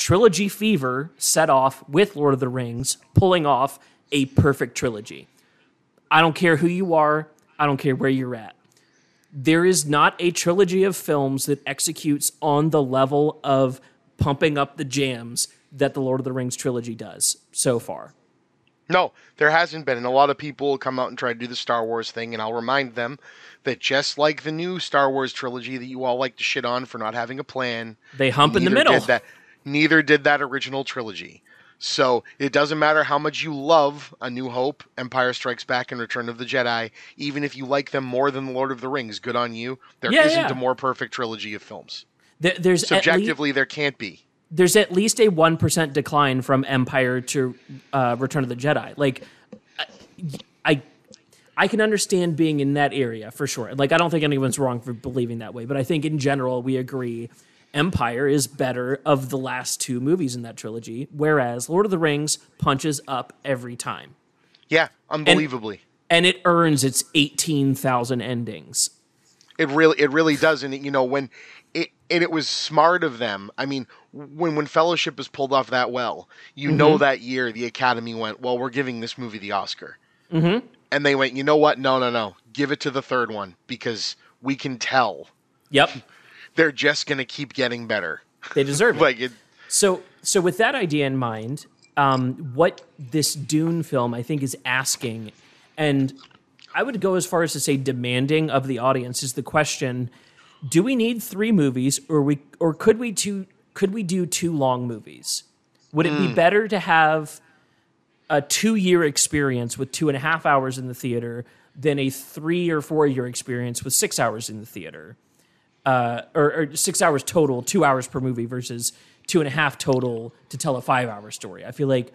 Trilogy Fever set off with Lord of the Rings, pulling off a perfect trilogy. I don't care who you are, I don't care where you're at. There is not a trilogy of films that executes on the level of pumping up the jams that the Lord of the Rings trilogy does so far. No, there hasn't been. And a lot of people will come out and try to do the Star Wars thing, and I'll remind them that just like the new Star Wars trilogy that you all like to shit on for not having a plan, They hump in the middle. Did that, neither did that original trilogy. So it doesn't matter how much you love A New Hope, Empire Strikes Back, and Return of the Jedi, even if you like them more than The Lord of the Rings, good on you. There Yeah, not yeah. a more perfect trilogy of films. There- there's Subjectively, there can't be. there's at least a 1% decline from Empire to uh, Return of the Jedi. Like, I, I, I can understand being in that area for sure. Like, I don't think anyone's wrong for believing that way, but I think in general, we agree Empire is better of the last two movies in that trilogy, whereas Lord of the Rings punches up every time. Yeah, unbelievably. And it earns its 18,000 endings. It really, it really does, and it, you know when it and it was smart of them. I mean, when when Fellowship is pulled off that well, you know that year the Academy went, well, we're giving this movie the Oscar, mm-hmm. and they went, you know what? No, no, no, give it to the third one because we can tell Yep. they're just gonna keep getting better. They deserve it. Like it, So, so with that idea in mind, um, what this Dune film I think is asking, and I would go as far as to say demanding of the audience is the question: Do we need three movies, or we, or could we two, could we do two long movies? Would it be better to have a two-year experience with two and a half hours in the theater than a three or four-year experience with six hours in the theater? Uh, or, or six hours total, two hours per movie versus two and a half total to tell a five hour story. I feel like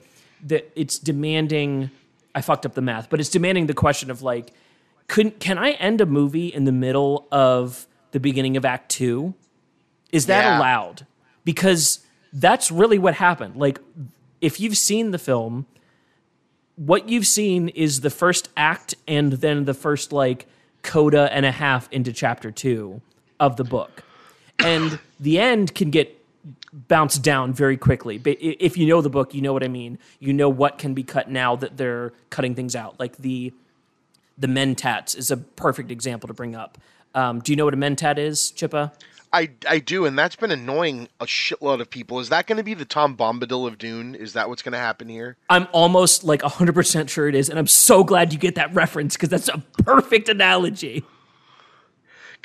that it's demanding. I fucked up the math, but it's demanding the question of like, could can I end a movie in the middle of the beginning of Act Two? Is that Yeah. allowed? Because that's really what happened. Like, if you've seen the film, what you've seen is the first act and then the first like coda and a half into chapter two of the book. And the end can get bounced down very quickly. But if you know the book, you know what I mean. You know what can be cut now that they're cutting things out. Like the the mentats is a perfect example to bring up. Um, do you know what a mentat is, Chippa? I I do, and that's been annoying a shitload of people. Is that going to be the Tom Bombadil of Dune? Is that what's going to happen here? I'm almost like 100% sure it is. And I'm so glad you get that reference because that's a perfect analogy.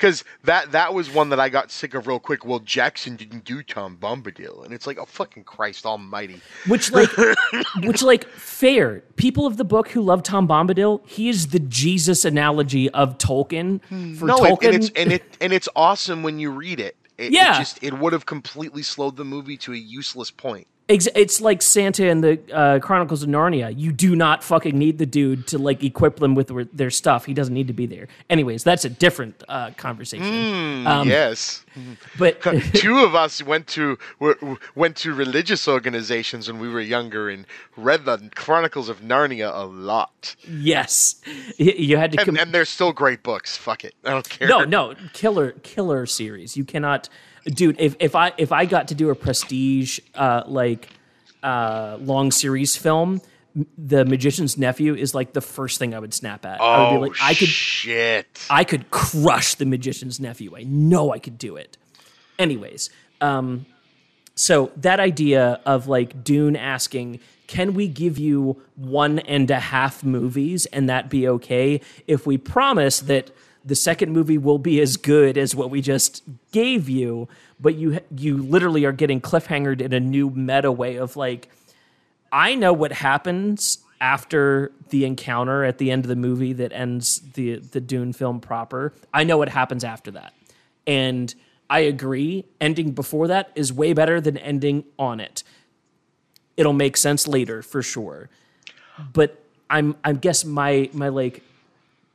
Because that that was one that I got sick of real quick. Well, Jackson didn't do Tom Bombadil, and it's like, oh fucking Christ Almighty! Which like, which like, fair. People of the book who love Tom Bombadil, he is the Jesus analogy of Tolkien. Hmm. For no, Tolkien, and it's and it and it's awesome when you read it. It, Yeah. it just it would have completely slowed the movie to a useless point. It's like Santa and the uh, Chronicles of Narnia. You do not fucking need the dude to like equip them with their- stuff. He doesn't need to be there. Anyways, that's a different uh, conversation. Um, yes. But Two of us went to went to religious organizations when we were younger and read the Chronicles of Narnia a lot. yes, you had to. And, com- and they're still great books. Fuck it. I don't care. no, no, killer, killer series. You cannot, dude. If if I if I got to do a prestige uh, like uh, long series film, The Magician's Nephew is like the first thing I would snap at. I would Oh, be like, I could, shit. I could crush The Magician's Nephew. I know I could do it. Anyways, um, so that idea of like Dune asking, can we give you one and a half movies and that be okay if we promise that the second movie will be as good as what we just gave you, but you you literally are getting cliffhangered in a new meta way of like, I know what happens after the encounter at the end of the movie that ends the the Dune film proper. I know what happens after that. And I agree, ending before that is way better than ending on it. It'll make sense later for sure. But I'm I guess my my like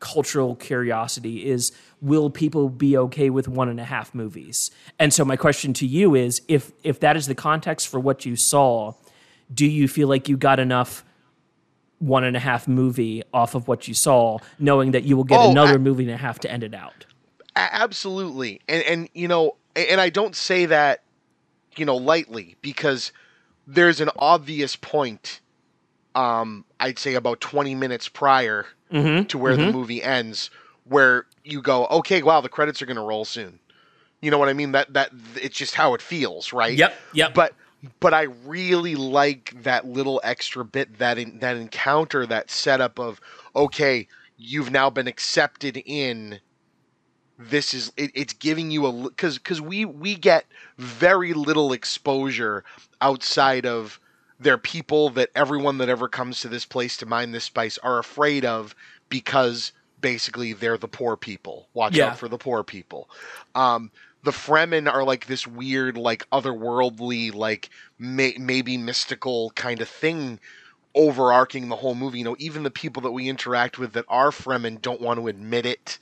cultural curiosity is will people be okay with one and a half movies? And so my question to you is if if that is the context for what you saw, do you feel like you got enough one and a half movie off of what you saw, knowing that you will get Oh, another I- movie and a half to end it out? Absolutely and and you know and i don't say that you know lightly because there's an obvious point um i'd say about 20 minutes prior Mm-hmm. to where the mm-hmm. movie ends where you go okay wow the credits are going to roll soon. You know what i mean? That that it's just how it feels right? Yep, yep. but but i really like that little extra bit that in, that encounter that setup of okay you've now been accepted in. This is it, it's giving you a because because we we get very little exposure outside of their people that everyone that ever comes to this place to mine this spice are afraid of because basically they're the poor people. Watch Yeah. out for the poor people. Um the fremen are like this weird like otherworldly like may, maybe mystical kind of thing overarching the whole movie. You know even the people that we interact with that are fremen don't want to admit it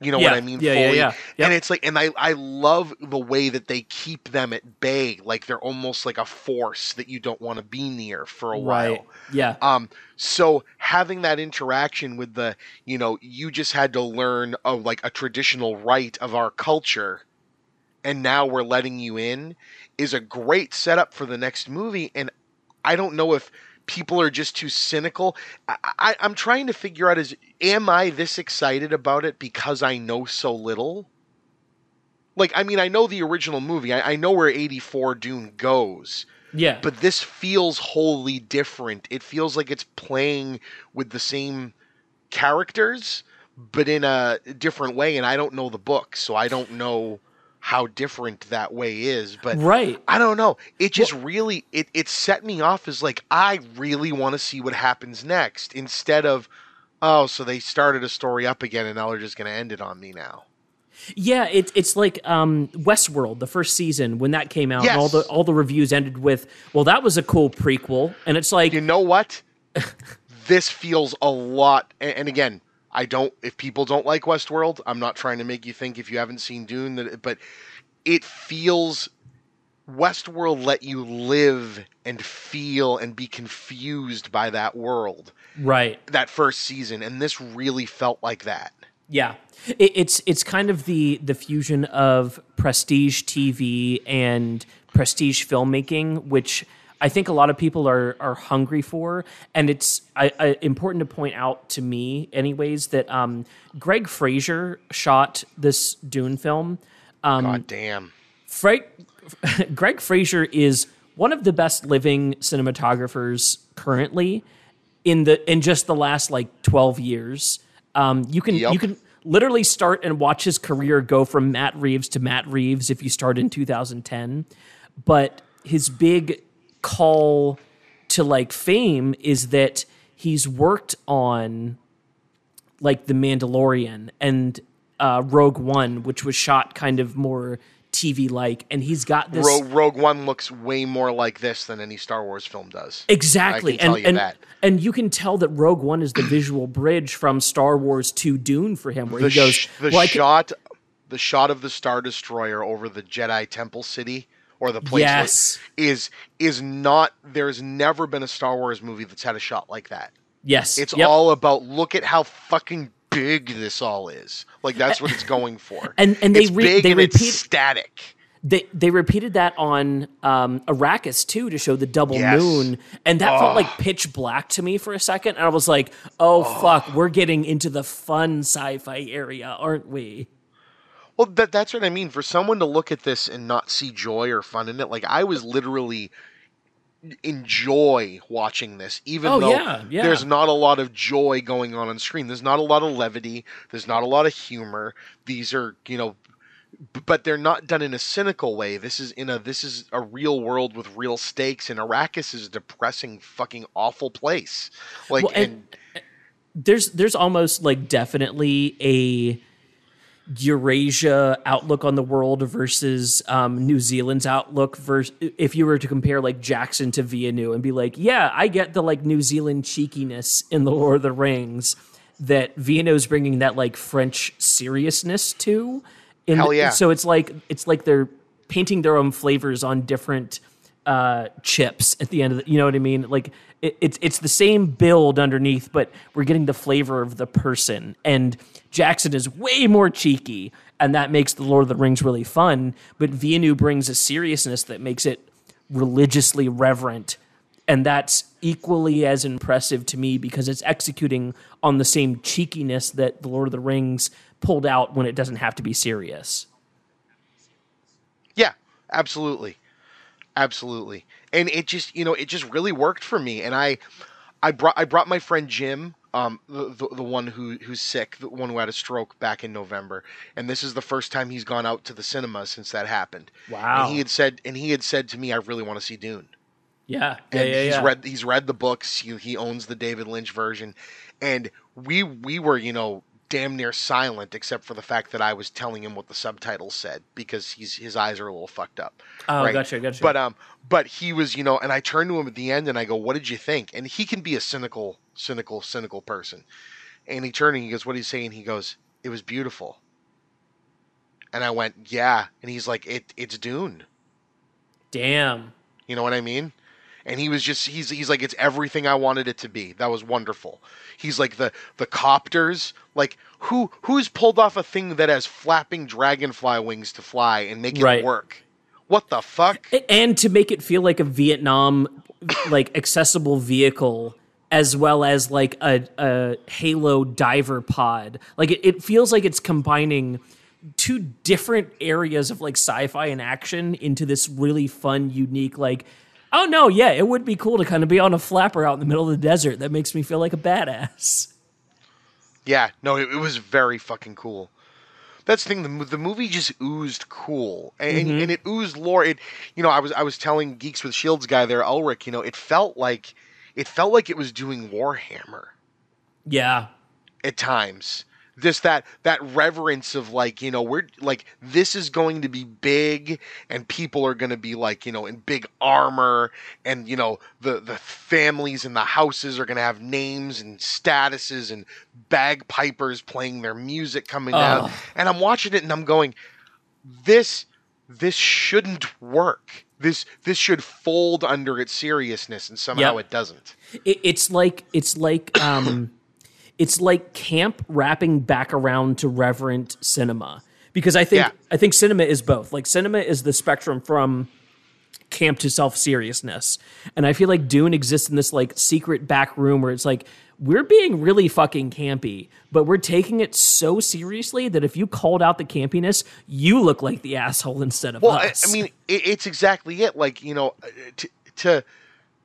you know Yeah. what I mean? Yeah, yeah, yeah. Yep. And it's like, and I, I love the way that they keep them at bay. Like they're almost like a force that you don't want to be near for a Right. while. Yeah. Um, so having that interaction with the, you know, you just had to learn of like a traditional rite of our culture, and now we're letting you in, is a great setup for the next movie. And I don't know if people are just too cynical. I, I, I'm trying to figure out is am I this excited about it because I know so little? Like, I mean, I know the original movie. I, I know where 84 Dune goes yeah. but this feels wholly different. It feels like it's playing with the same characters, but in a different way. And I don't know the book, so I don't know how different that way is. But right. I don't know. It just really it it set me off as like I really want to see what happens next instead of oh, so they started a story up again and now they're just going to end it on me now. Yeah, it's it's like um, Westworld, the first season when that came out, and all the all the reviews ended with, "Well, that was a cool prequel," and it's like, you know what? this feels a lot. And, and again, I don't. If people don't like Westworld, I'm not trying to make you think if you haven't seen Dune that. it- But it feels Westworld let you live and feel and be confused by that world right, that first season, and this really felt like that. yeah, it, it's it's kind of the the fusion of prestige TV and prestige filmmaking, which I think a lot of people are are hungry for, and it's I, I, important to point out to me, anyways, that um, Greig Fraser shot this Dune film. Um, God damn. Fra- Greig Fraser is one of the best living cinematographers currently in the in just the last like 12 years. Um, you can Yep. you can literally start and watch his career go from Matt Reeves to Matt Reeves if you start in 2010. But his big call to like fame is that he's worked on like The Mandalorian and uh, Rogue One, which was shot kind of more TV like, and he's got this Rogue, Rogue One looks way more like this than any Star Wars film does. exactly, I can tell and you and, that. and you can tell that Rogue One is the visual bridge from Star Wars to Dune for him, where The, he goes, sh- the well, shot, the shot of the Star Destroyer over the Jedi Temple City or the place Yes. is is not. There's never been a Star Wars movie that's had a shot like that. yes, It's yep. all about look at how fucking big this all is. Like that's what it's going for. And- and they re- they and repeat- static. They they repeated that on um, Arrakis too to show the double Yes. moon, and that Oh. felt like pitch black to me for a second. And I was like, "Oh, fuck, we're getting into the fun sci-fi area, aren't we?" Well, that that's what I mean. For someone to look at this and not see joy or fun in it, like I was literally enjoy watching this, even Oh, though yeah, yeah. there's not a lot of joy going on on screen. There's not a lot of levity. There's not a lot of humor. These are, you know, but they're not done in a cynical way. This is in a this is a real world with real stakes, and Arrakis is a depressing, fucking awful place. Like, Well, and- and There's there's almost like definitely a Eurasia outlook on the world versus um, New Zealand's outlook. Versus if you were to compare like Jackson to Villeneuve and be like, yeah, I get the like New Zealand cheekiness in the Lord of the Rings that Villeneuve's bringing that like French seriousness to. In Hell the- yeah. So it's like it's like they're painting their own flavors on different uh, chips at the end of the, you know what I mean? Like it, it's it's the same build underneath, but we're getting the flavor of the person. And Jackson is way more cheeky, and that makes the Lord of the Rings really fun. But Villeneuve brings a seriousness that makes it religiously reverent, and that's equally as impressive to me because it's executing on the same cheekiness that the Lord of the Rings pulled out when it doesn't have to be serious. Yeah, absolutely. Absolutely. And it just, you know, it just really worked for me. And I I brought I brought my friend Jim, um the, the the one who who's sick, the one who had a stroke back in November. And this is the first time he's gone out to the cinema since that happened. Wow. And he had said and he had said to me I really want to see Dune. Yeah, yeah, And yeah. he's yeah. read he's read the books. He, he owns the David Lynch version, and we we were you know damn near silent except for the fact that I was telling him what the subtitles said because he's his eyes are a little fucked up. Oh, gotcha, gotcha. But um, but he was you know, and I turned to him at the end and I go, "What did you think?" And he can be a cynical, cynical, cynical person. And he turned and he goes, "What are you saying?" He goes, "It was beautiful." And I went, "Yeah," and he's like, "It it's Dune." Damn. You know what I mean? And he was just he's he's like it's everything I wanted it to be. That was wonderful. He's like the the copters, like who who's pulled off a thing that has flapping dragonfly wings to fly and make it Right. work? What the fuck? and to make it feel like a Vietnam like accessible vehicle as well as like a, a Halo diver pod. Like it, it feels like it's combining two different areas of like sci-fi and action into this really fun, unique like oh no, yeah, it would be cool to kind of be on a flapper out in the middle of the desert. That makes me feel like a badass. Yeah, no, it, it was very fucking cool. That's the thing. The, the movie just oozed cool, and, mm-hmm. and it oozed lore. It, you know, I was I was telling Geeks with Shields guy there, Ulrich. You know, it felt like it felt like it was doing Warhammer. Yeah. at times just that that reverence of like you know we're like this is going to be big and people are going to be like you know in big armor and you know the the families and the houses are going to have names and statuses and bagpipers playing their music coming down Ugh. and I'm watching it and I'm going this this shouldn't work this this should fold under its seriousness and somehow Yep. it doesn't It, it's like it's like um, it's like camp wrapping back around to reverent cinema because I think Yeah. I think cinema is both. Like cinema is the spectrum from camp to self seriousness, and I feel like Dune exists in this like secret back room where it's like we're being really fucking campy, but we're taking it so seriously that if you called out the campiness, you look like the asshole instead of Well, I, us. I mean, it, it's exactly it. Like you know, uh, to to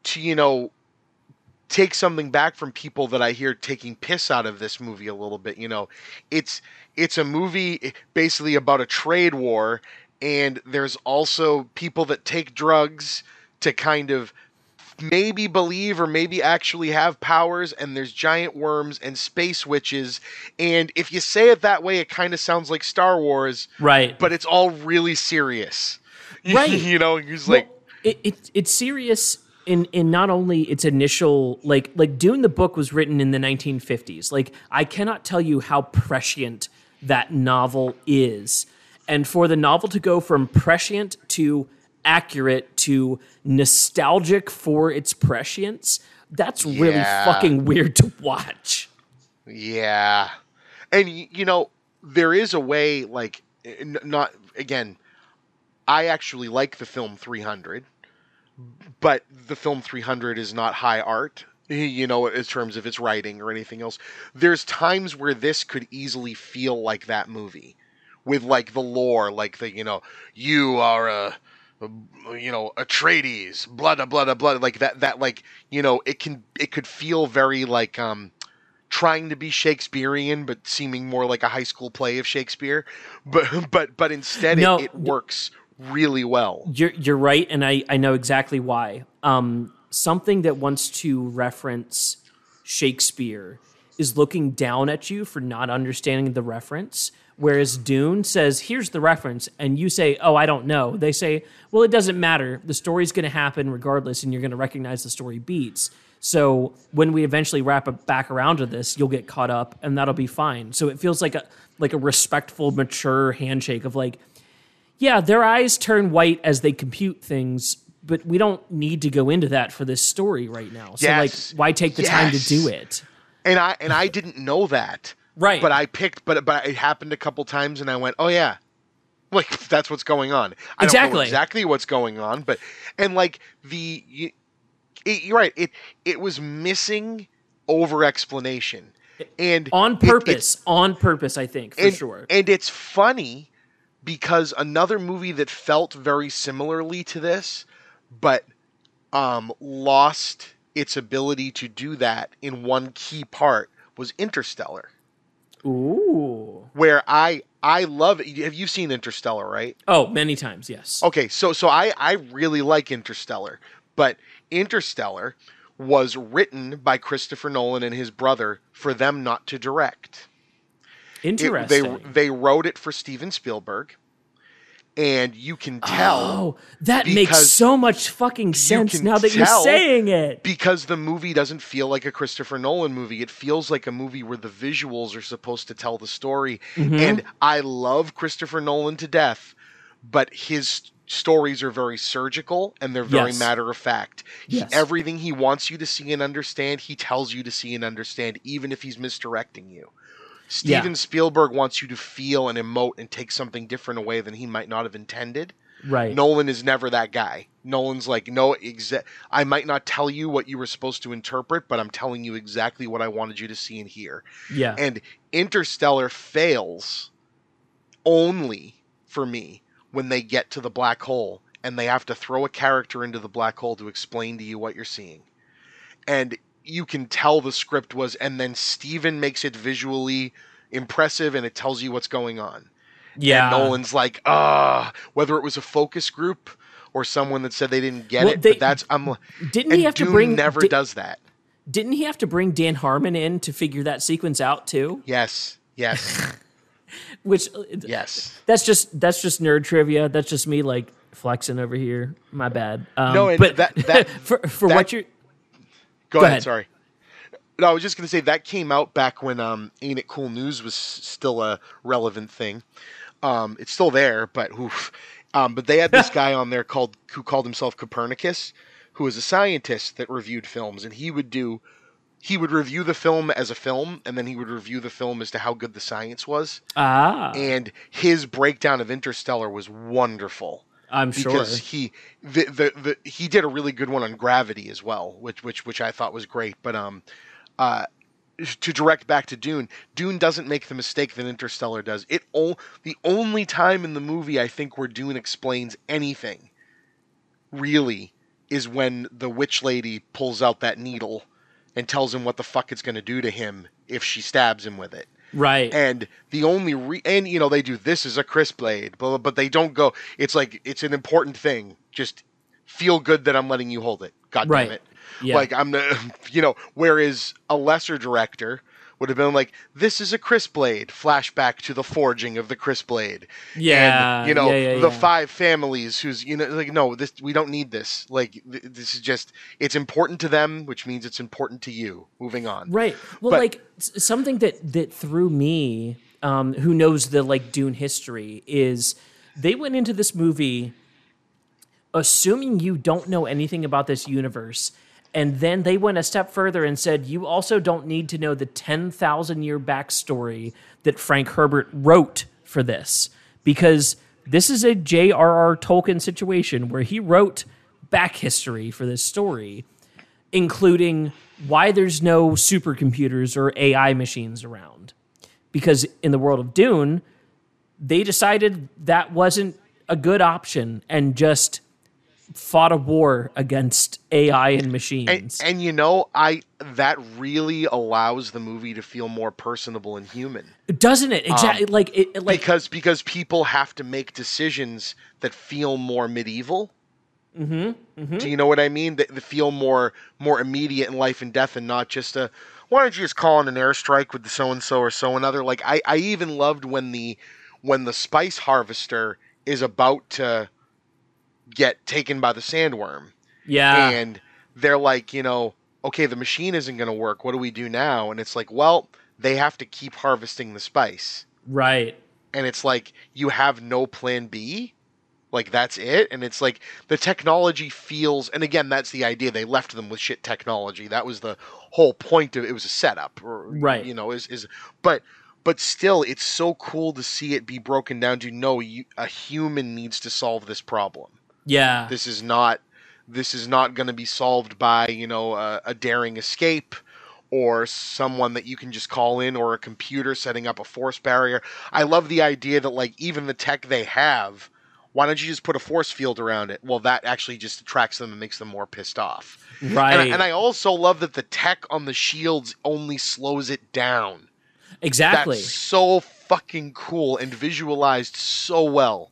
to you know take something back from people that I hear taking piss out of this movie a little bit. You know, it's it's a movie eh, basically about a trade war, and there's also people that take drugs to kind of maybe believe or maybe actually have powers and there's giant worms and space witches and if you say it that way it kind of sounds like Star Wars Right. but it's all really serious Right. you know he's like it, it it's serious in in not only its initial like like Dune the book was written in the 1950s. Like I cannot tell you how prescient that novel is. And for the novel to go from prescient to accurate to nostalgic for its prescience, that's really Yeah. fucking weird to watch. Yeah. And you know, there is a way like n- not again, I actually like the film 300, but the film 300 is not high art, you know, in terms of its writing or anything else. There's times where this could easily feel like that movie with like the lore, like the, you know, you are a you know, Atreides, blah blah blah blah, like that that like, you know, it can it could feel very like um trying to be Shakespearean, but seeming more like a high school play of Shakespeare. But but but instead, No, it, it works really well. You're you're right, and I I know exactly why. Um, something that wants to reference Shakespeare is looking down at you for not understanding the reference. Whereas Dune says, "Here's the reference," and you say, "Oh, I don't know." They say, "Well, it doesn't matter. The story's going to happen regardless, and you're going to recognize the story beats." So when we eventually wrap it back around to this, you'll get caught up, and that'll be fine. So it feels like a like a respectful, mature handshake of like, yeah, their eyes turn white as they compute things, but we don't need to go into that for this story right now. So Yes. like why take the time to do it? And I and I didn't know that. Right. But I picked but but it happened a couple times and I went, "Oh yeah." Like that's what's going on. I don't know Exactly. exactly what's going on, but and like the you, it, you're right. It it was missing over explanation. And On it- purpose. on purpose, I think, for and, sure. And it's funny because another movie that felt very similarly to this, but um, lost its ability to do that in one key part was Interstellar, Ooh. where I I love it. Have you seen Interstellar? Right? Oh, many times, yes. Okay, so so I I really like Interstellar, but Interstellar was written by Christopher Nolan and his brother for them not to direct. It- Interesting. they they wrote it for Steven Spielberg, and you can tell oh, that makes so much fucking sense now that you're saying it. because the movie doesn't feel like a Christopher Nolan movie. It feels like a movie where the visuals are supposed to tell the story. Mm-hmm. And I love Christopher Nolan to death, but his stories are very surgical and they're very Yes. matter of fact. He- everything he wants you to see and understand, he tells you to see and understand, even if he's misdirecting you. Yeah. Steven Spielberg wants you to feel and emote and take something different away than he might not have intended. Right. Nolan is never that guy. Nolan's like, no, exa- I might not tell you what you were supposed to interpret, but I'm telling you exactly what I wanted you to see and hear. yeah. And Interstellar fails only for me when they get to the black hole and they have to throw a character into the black hole to explain to you what you're seeing. And you can tell the script was, and then Steven makes it visually impressive and it tells you what's going on. yeah. And Nolan's like, ah, whether it was a focus group or someone that said they didn't get Well, it, they- but that's I'm. Didn't he have to bring never di- does that. Didn't he have to bring Dan Harmon in to figure that sequence out too? Yes, yes, Which uh, yes. that's just that's just nerd trivia. That's just me like flexing over here. My bad. Um, No, but that- that- for for that- what you're Go, Go ahead, ahead. Sorry. No, I was just gonna say that came out back when um, Ain't It Cool News was still a relevant thing. Um, it's still there, but oof. Um, but they had this guy on there called who called himself Copernicus, who was a scientist that reviewed films, and he would do he would review the film as a film, and then he would review the film as to how good the science was. ah, And his breakdown of Interstellar was wonderful I'm sure. because he the, the the he did a really good one on gravity as well, which which which I thought was great. But um, uh, to direct back to Dune, Dune doesn't make the mistake that Interstellar does. It o- the only time in the movie I think where Dune explains anything really is when the witch lady pulls out that needle and tells him what the fuck it's going to do to him if she stabs him with it right. and the only re- and you know they do this is a crisp blade but, but they don't go it's like it's an important thing just feel good that i'm letting you hold it God Right. damn it. Yeah. Like I'm the you know, whereas a lesser director would have been like, "This is a Chris Blade." Flashback to the forging of the Chris Blade. Yeah, and, you know yeah, yeah, the yeah. five families who's you know like no, this we don't need this. Like th- this is just it's important to them, which means it's important to you. Moving on. Right. Well, But- like something that that threw me, um, who knows the like Dune history, is they went into this movie assuming you don't know anything about this universe. And then they went a step further and said, you also don't need to know the 10,000 year backstory that Frank Herbert wrote for this. Because this is a J.R.R. Tolkien situation where he wrote back history for this story including why there's no supercomputers or AI machines around. Because in the world of Dune, they decided that wasn't a good option and just fought a war against AI and And, machines. and you know, I that really allows the movie to feel more personable and human. Doesn't it? Exactly. like it, like because because people have to make decisions that feel more medieval. Mm-hmm, Do you know what I mean? That, that feel more more immediate in life and death, and not just a. Why don't you just call in an airstrike with the so and so or so another? Like I, I even loved when the when the spice harvester is about to get taken by the sandworm, yeah, and they're like, you know, okay, the machine isn't going to work. What do we do now? And it's like, well, they have to keep harvesting the spice right. and it's like you have no plan B. Like that's it, and it's like the technology feels. And again, that's the idea. They left them with shit technology. That was the whole point of it. Was a setup, or, Right. You know, is is but but still, it's so cool to see it be broken down to no, you, a human needs to solve this problem. Yeah, This is not this is not going to be solved by you know a, a daring escape or someone that you can just call in or a computer setting up a force barrier. I love the idea that like even the tech they have, why don't you just put a force field around it? Well, that actually just attracts them and makes them more pissed off. right. And, I- and I also love that the tech on the shields only slows it down. exactly. That's so fucking cool and visualized so well.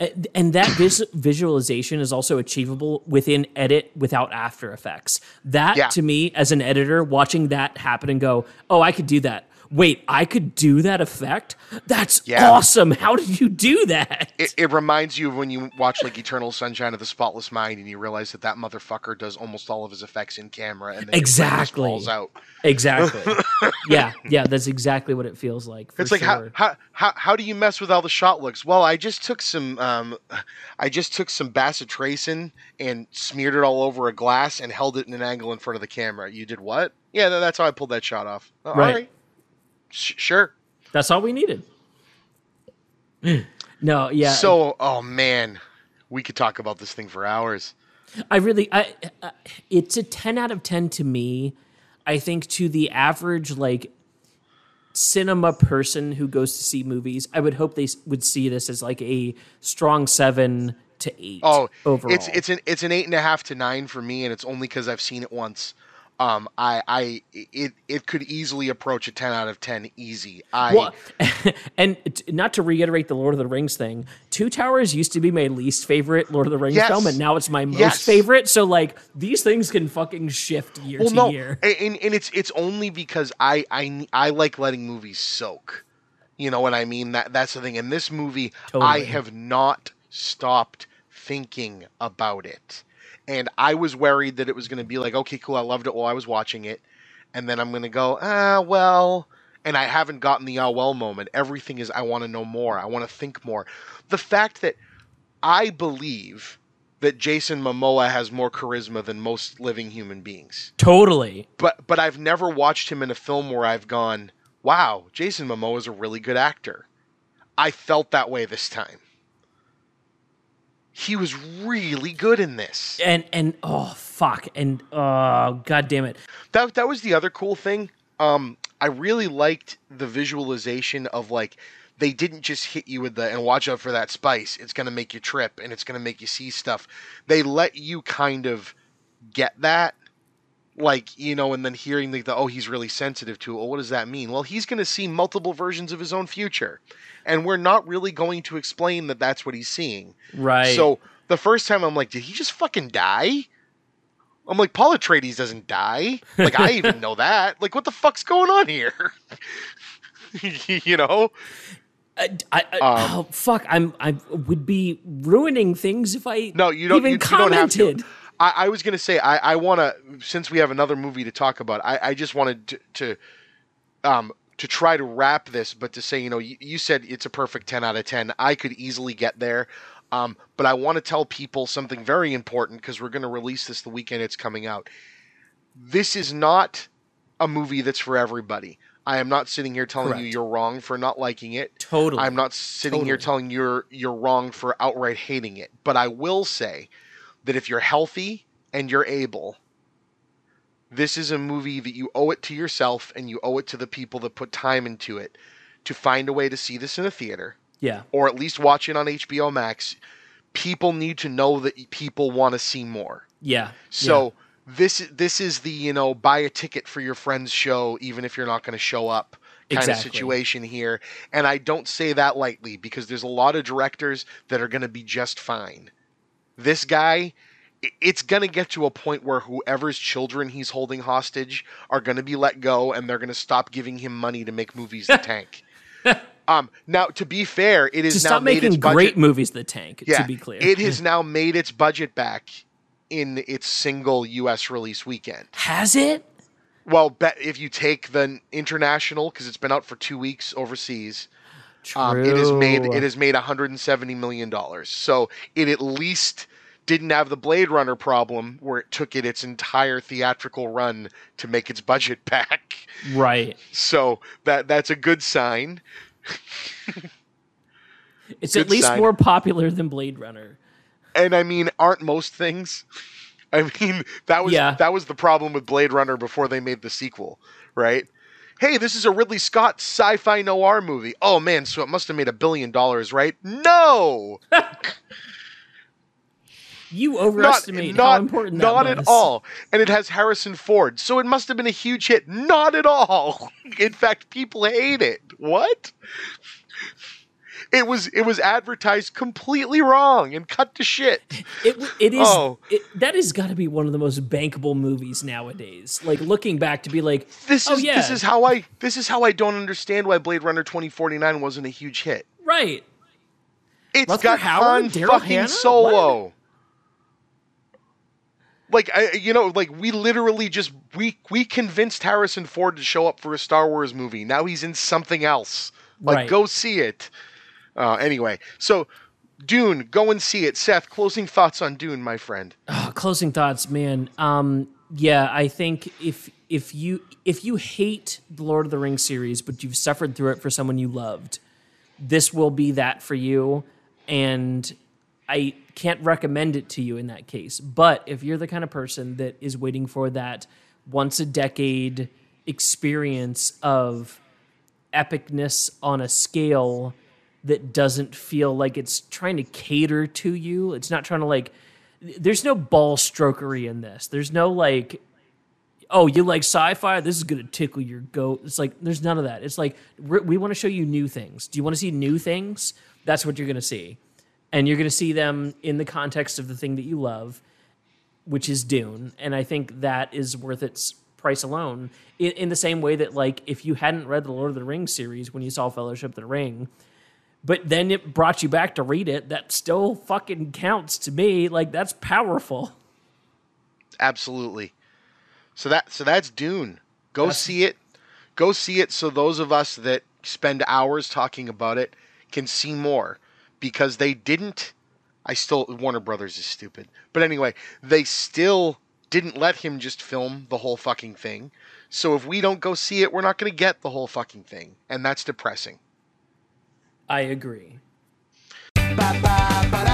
And- and that vis- visualization is also achievable within edit without after effects that Yeah. to me as an editor watching that happen and go oh i could do that wait i could do that effect that's Yeah. awesome how did you do that It, it reminds you of when you watch like Eternal Sunshine of the Spotless Mind, and you realize that that motherfucker does almost all of his effects in camera, and then your brain just Exactly. falls out. exactly yeah yeah that's exactly what it feels like for It's like sure. how, how how how do you mess with all the shot looks? Well, I just took some um, I just took some bacitracin and smeared it all over a glass and held it in an angle in front of the camera. You did what? Yeah, that's how I pulled that shot off. Oh, Right. All right, sure. that's all we needed no yeah So, oh man, we could talk about this thing for hours. I really, I, uh, it's a ten out of ten to me. I think to the average like cinema person who goes to see movies, I would hope they would see this as like a strong seven to eight. Oh, overall, it's it's an it's an eight and a half to nine for me, and it's only because I've seen it once. Um, I I it it could easily approach a ten out of ten, easy. I Well, and t- not to reiterate the Lord of the Rings thing, Two Towers used to be my least favorite Lord of the Rings Yes. film, and now it's my most Yes. favorite. So like these things can fucking shift year well to no, year. and and it's it's only because I I I like letting movies soak. You know what I mean? That that's the thing. In this movie, I have not stopped thinking about it. And I was worried that it was going to be like, okay, cool, I loved it while I was watching it, and then I'm going to go, ah, well, and I haven't gotten the ah well moment. Everything is I want to know more. I want to think more. The fact that I believe that Jason Momoa has more charisma than most living human beings Totally. but but I've never watched him in a film where I've gone, "Wow, Jason Momoa is a really good actor." I felt that way this time. He was really good in this. And and oh fuck and oh god damn it. That that was the other cool thing. Um, I really liked the visualization of like they didn't just hit you with the and watch out for that spice. It's gonna make you trip and it's gonna make you see stuff. They let you kind of get that. Like, you know, and then hearing the, the oh, he's really sensitive to it. Well, what does that mean? Well, he's going to see multiple versions of his own future. And we're not really going to explain that that's what he's seeing. Right. So the first time I'm like, did he just fucking die? I'm like, Paul Atreides doesn't die. Like, I even know that. Like, what the fuck's going on here? you know? I, I, I- Um, oh fuck! I'm I would be ruining things if I No, you don't. even you, you don't have commented. to. I, I was gonna say I, I want to since we have another movie to talk about. I, I just wanted to, to um to try to wrap this, but to say you know you, you said it's a perfect ten out of ten. I could easily get there. Um, but I want to tell people something very important because we're going to release this the weekend it's coming out. This is not a movie that's for everybody. I am not sitting here telling you Correct. you're wrong for not liking it. Totally. I'm not sitting here telling you you're you're wrong for outright hating it, but I will say that if you're healthy and you're able, this is a movie that you owe it to yourself and you owe it to the people that put time into it to find a way to see this in a theater Yeah. or at least watch it on HBO Max. People need to know that people want to see more. Yeah. So this this is the you know buy a ticket for your friend's show even if you're not going to show up kind of situation here. And I don't say that lightly because there's a lot of directors that are going to be just fine. This guy it's going to get to a point where whoever's children he's holding hostage are going to be let go and they're going to stop giving him money to make movies the tank. Um, now, to be fair, it is to now stop made its making budget. great movies the tank. Yeah, to be clear, it has now made its budget back in its single U.S. release weekend. has it. Well, bet if you take the international because it's been out for two weeks overseas, um, it has made it has made 170 million dollars. So it at least didn't have the Blade Runner problem where it took it its entire theatrical run to make its budget back. right. So that that's a good sign. It's Good at least sign. more popular than Blade Runner. And I mean, aren't most things? I mean, that was Yeah. that was the problem with Blade Runner before they made the sequel, right? Hey, this is a Ridley Scott sci-fi noir movie. Oh man, so it must have made a billion dollars, right? No, You not overestimate not how important that not was. at all. And it has Harrison Ford, so it must have been a huge hit. Not at all. In fact, people hate it. What? It was it was advertised completely wrong and cut to shit. It, it is. Oh. It, that has got to be one of the most bankable movies nowadays. Like looking back to be like, This oh is yeah, this is how I this is how I don't understand why Blade Runner 2049 wasn't a huge hit. right. It's Rutger got Hauer, Han Daryl fucking Hannah? Solo. Like I, you know, like we literally just we we convinced Harrison Ford to show up for a Star Wars movie. Now he's in something else. Like Right. go see it. Uh, anyway, so Dune, go and see it. Seth, closing thoughts on Dune, my friend. Oh, closing thoughts, man. Um, yeah, I think if if you if you hate the Lord of the Rings series, but you've suffered through it for someone you loved, this will be that for you. And I can't recommend it to you in that case. But if you're the kind of person that is waiting for that once a decade experience of epicness on a scale that doesn't feel like it's trying to cater to you. It's not trying to like there's no ball strokery in this. There's no like oh, you like sci-fi? This is to tickle your goat. It's like there's none of that. It's like we want to show you new things. Do you want to see new things? That's what you're to see. And you're to see them in the context of the thing that you love, which is Dune. And I think that is worth its price alone. In, in the same way that, like, if you hadn't read the Lord of the Rings series when you saw Fellowship of the Ring, but then it brought you back to read it, that still fucking counts to me. Like, that's powerful. Absolutely. So that so that's Dune. Go see it. Go see it so those of us that spend hours talking about it can see more because they didn't I still Warner Brothers is stupid. But anyway, they still didn't let him just film the whole fucking thing. So if we don't go see it, we're not going to get the whole fucking thing, and that's depressing. I agree. Ba da ba